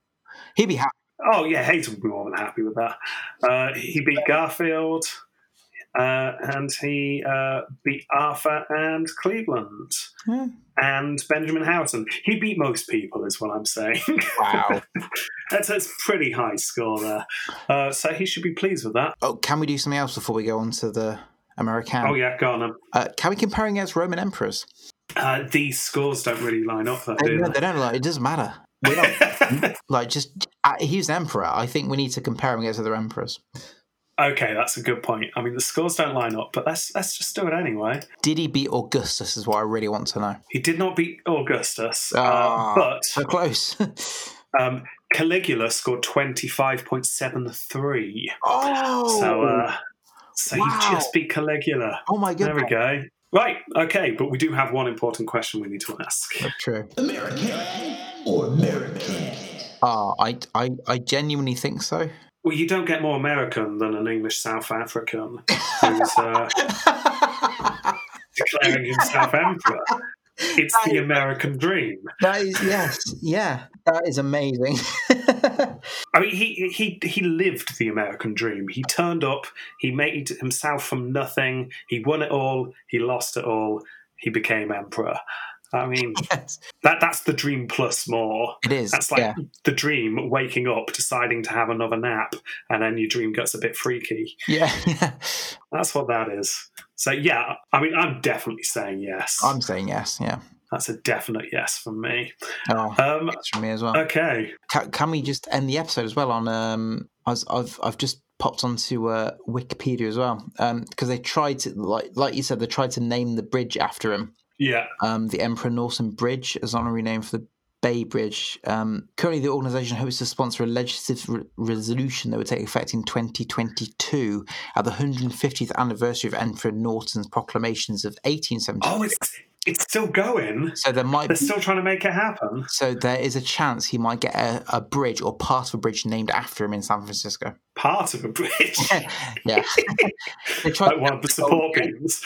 he'd be happy. Oh yeah, Hayes would be more than happy with that. Uh, he beat Garfield, uh, and he uh, beat Arthur and Cleveland, Yeah. and Benjamin Harrison. He beat most people, is what I'm saying. Wow. that's, that's a pretty high score there. Uh, so he should be pleased with that. oh, can we do something else before we go on to the American? Oh yeah, go on. Then. Uh, can we compare him against Roman emperors? Uh, these scores don't really line up, though, They, do no, they? they don't like. It doesn't matter. We're not, like just uh, he's an emperor. I think we need to compare him against other emperors. Okay, that's a good point. I mean, the scores don't line up, but let's let's just do it anyway. Did he beat Augustus? Is what I really want to know. He did not beat Augustus, uh, but So close. um, Caligula scored twenty five point seven three. oh, So, uh, so Wow. you just beat Caligula. oh my God! There we go. Right, okay, but we do have one important question we need to ask. True. American or American? Ah, I, I, I genuinely think so. Well, you don't get more American than an English South African who's uh, declaring himself emperor. It's the American dream. That is yes, yeah. That is amazing. I mean, he he he lived the American dream. He turned up. He made himself from nothing. He won it all. He lost it all. He became emperor. I mean, Yes, that that's the dream plus more. it is. That's like yeah. the dream waking up, deciding to have another nap, and then your dream gets a bit freaky. Yeah, yeah. That's what that is. So yeah, I mean, I'm definitely saying yes. I'm saying yes. Yeah. That's a definite yes from me. Oh, Um, that's from me as well. okay. Can, can we just end the episode as well on? Um, I was, I've I've just popped onto uh, Wikipedia as well because they tried to like like you said they tried to name the bridge after him. Yeah. Um, the Emperor Norton Bridge as honorary name for the Bay Bridge. Um, currently, the organisation hopes to sponsor a legislative re- resolution that would take effect in 2022 at the 150th anniversary of Emperor Norton's proclamations of 1870. Oh, it's it's still going. so there might They're be, still trying to make it happen. so there is a chance he might get a, a bridge or part of a bridge named after him in San Francisco. Part of a bridge, yeah, they tried. like one of the support beams.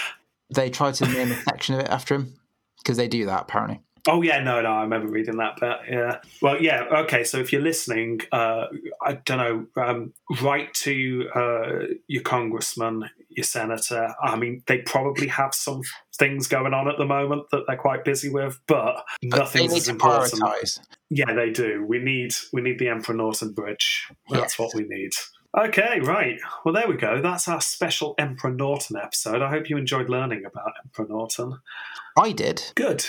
They tried to name a section of it after him because they do that apparently. Oh yeah, no, no, I remember reading that. But yeah, well, yeah, okay. So if you're listening, uh, I don't know, um, write to uh, your congressman, your senator. I mean, they probably have some things going on at the moment that they're quite busy with, but, But nothing's as important. prioritise. Yeah, they do. We need we need the Emperor Norton Bridge. That's Yes. what we need. Okay, right. Well, there we go. That's our special Emperor Norton episode. I hope you enjoyed learning about Emperor Norton. I did. Good,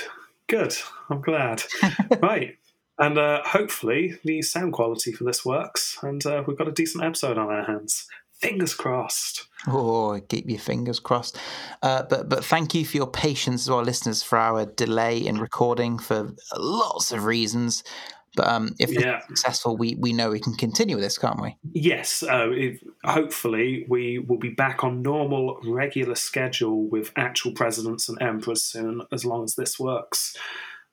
good. I'm glad. right. And uh, hopefully the sound quality for this works, and uh, we've got a decent episode on our hands. Fingers crossed. Oh, keep your fingers crossed. Uh, but but thank you for your patience as well, listeners, for our delay in recording for lots of reasons. But um, if Yeah. it's successful, we we know we can continue with this, can't we? Yes, uh, if, hopefully we will be back on normal, regular schedule with actual presidents and emperors soon, as long as this works.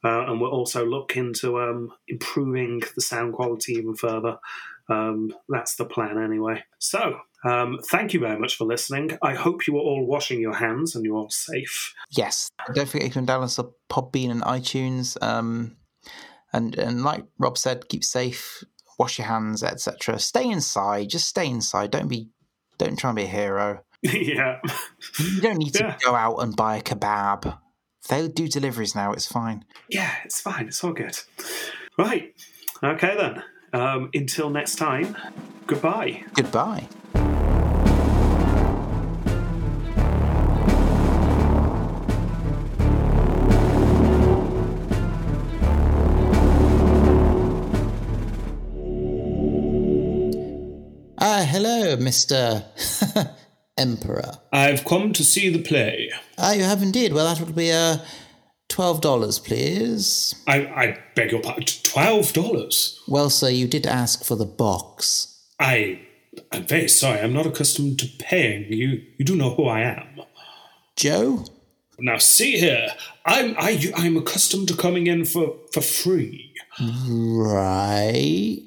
Uh, and we'll also look into um, improving the sound quality even further. Um, that's the plan, anyway. So, um, thank you very much for listening. I hope you are all washing your hands and you're all safe. Yes. Don't forget you can download us on Podbean and iTunes. Um, and and like Rob said, keep safe, wash your hands, etc. Stay inside. Just stay inside. Don't be. Don't try and be a hero. yeah. You don't need to Yeah. go out and buy a kebab. They do deliveries now. It's fine. Yeah, it's fine. It's all good. Right. Okay, then. Um, until next time, goodbye. Goodbye. Mr. Emperor. I've come to see the play. Ah, you have indeed. Well, that would be uh, $12, please. I, I beg your pardon. Twelve dollars. Well, sir, you did ask for the box. I, I'm very sorry. I'm not accustomed to paying. You, you do know who I am. Joe? Now, see here. I'm, I, I'm accustomed to coming in for, for free. Right.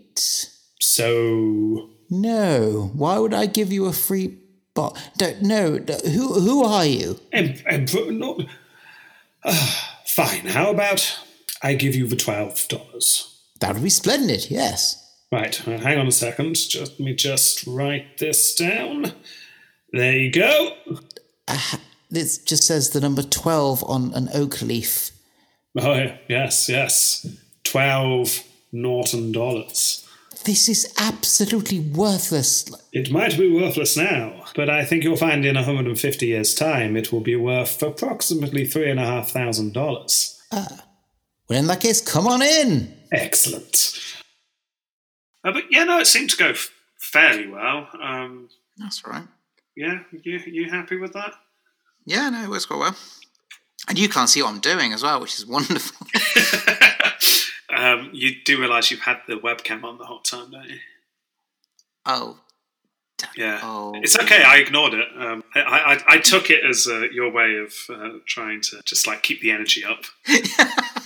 So, No. Why would I give you a free box? Don't, no. Who, who are you? em, em, no. Ah, fine. How about I give you the twelve dollars? That would be splendid, yes. Right, uh, hang on a second. Just, let me just write this down. There you go. This just says the number 12 on an oak leaf. Oh, yes, yes. 12 Norton dollars. This is absolutely worthless. It might be worthless now, but I think you'll find in 150 years' time it will be worth approximately $3,500. Ah. Well, in that case, come on in. Excellent. Uh, but yeah, no, it seemed to go f- fairly well. Um, That's right. yeah, you you happy with that? Yeah, no, it works quite well. And you can't see what I'm doing as well, which is wonderful. um, you do realise you've had the webcam on the whole time, don't you? oh. Yeah, Oh. it's okay. I ignored it. Um, I, I I took it as uh, your way of uh, trying to just like keep the energy up.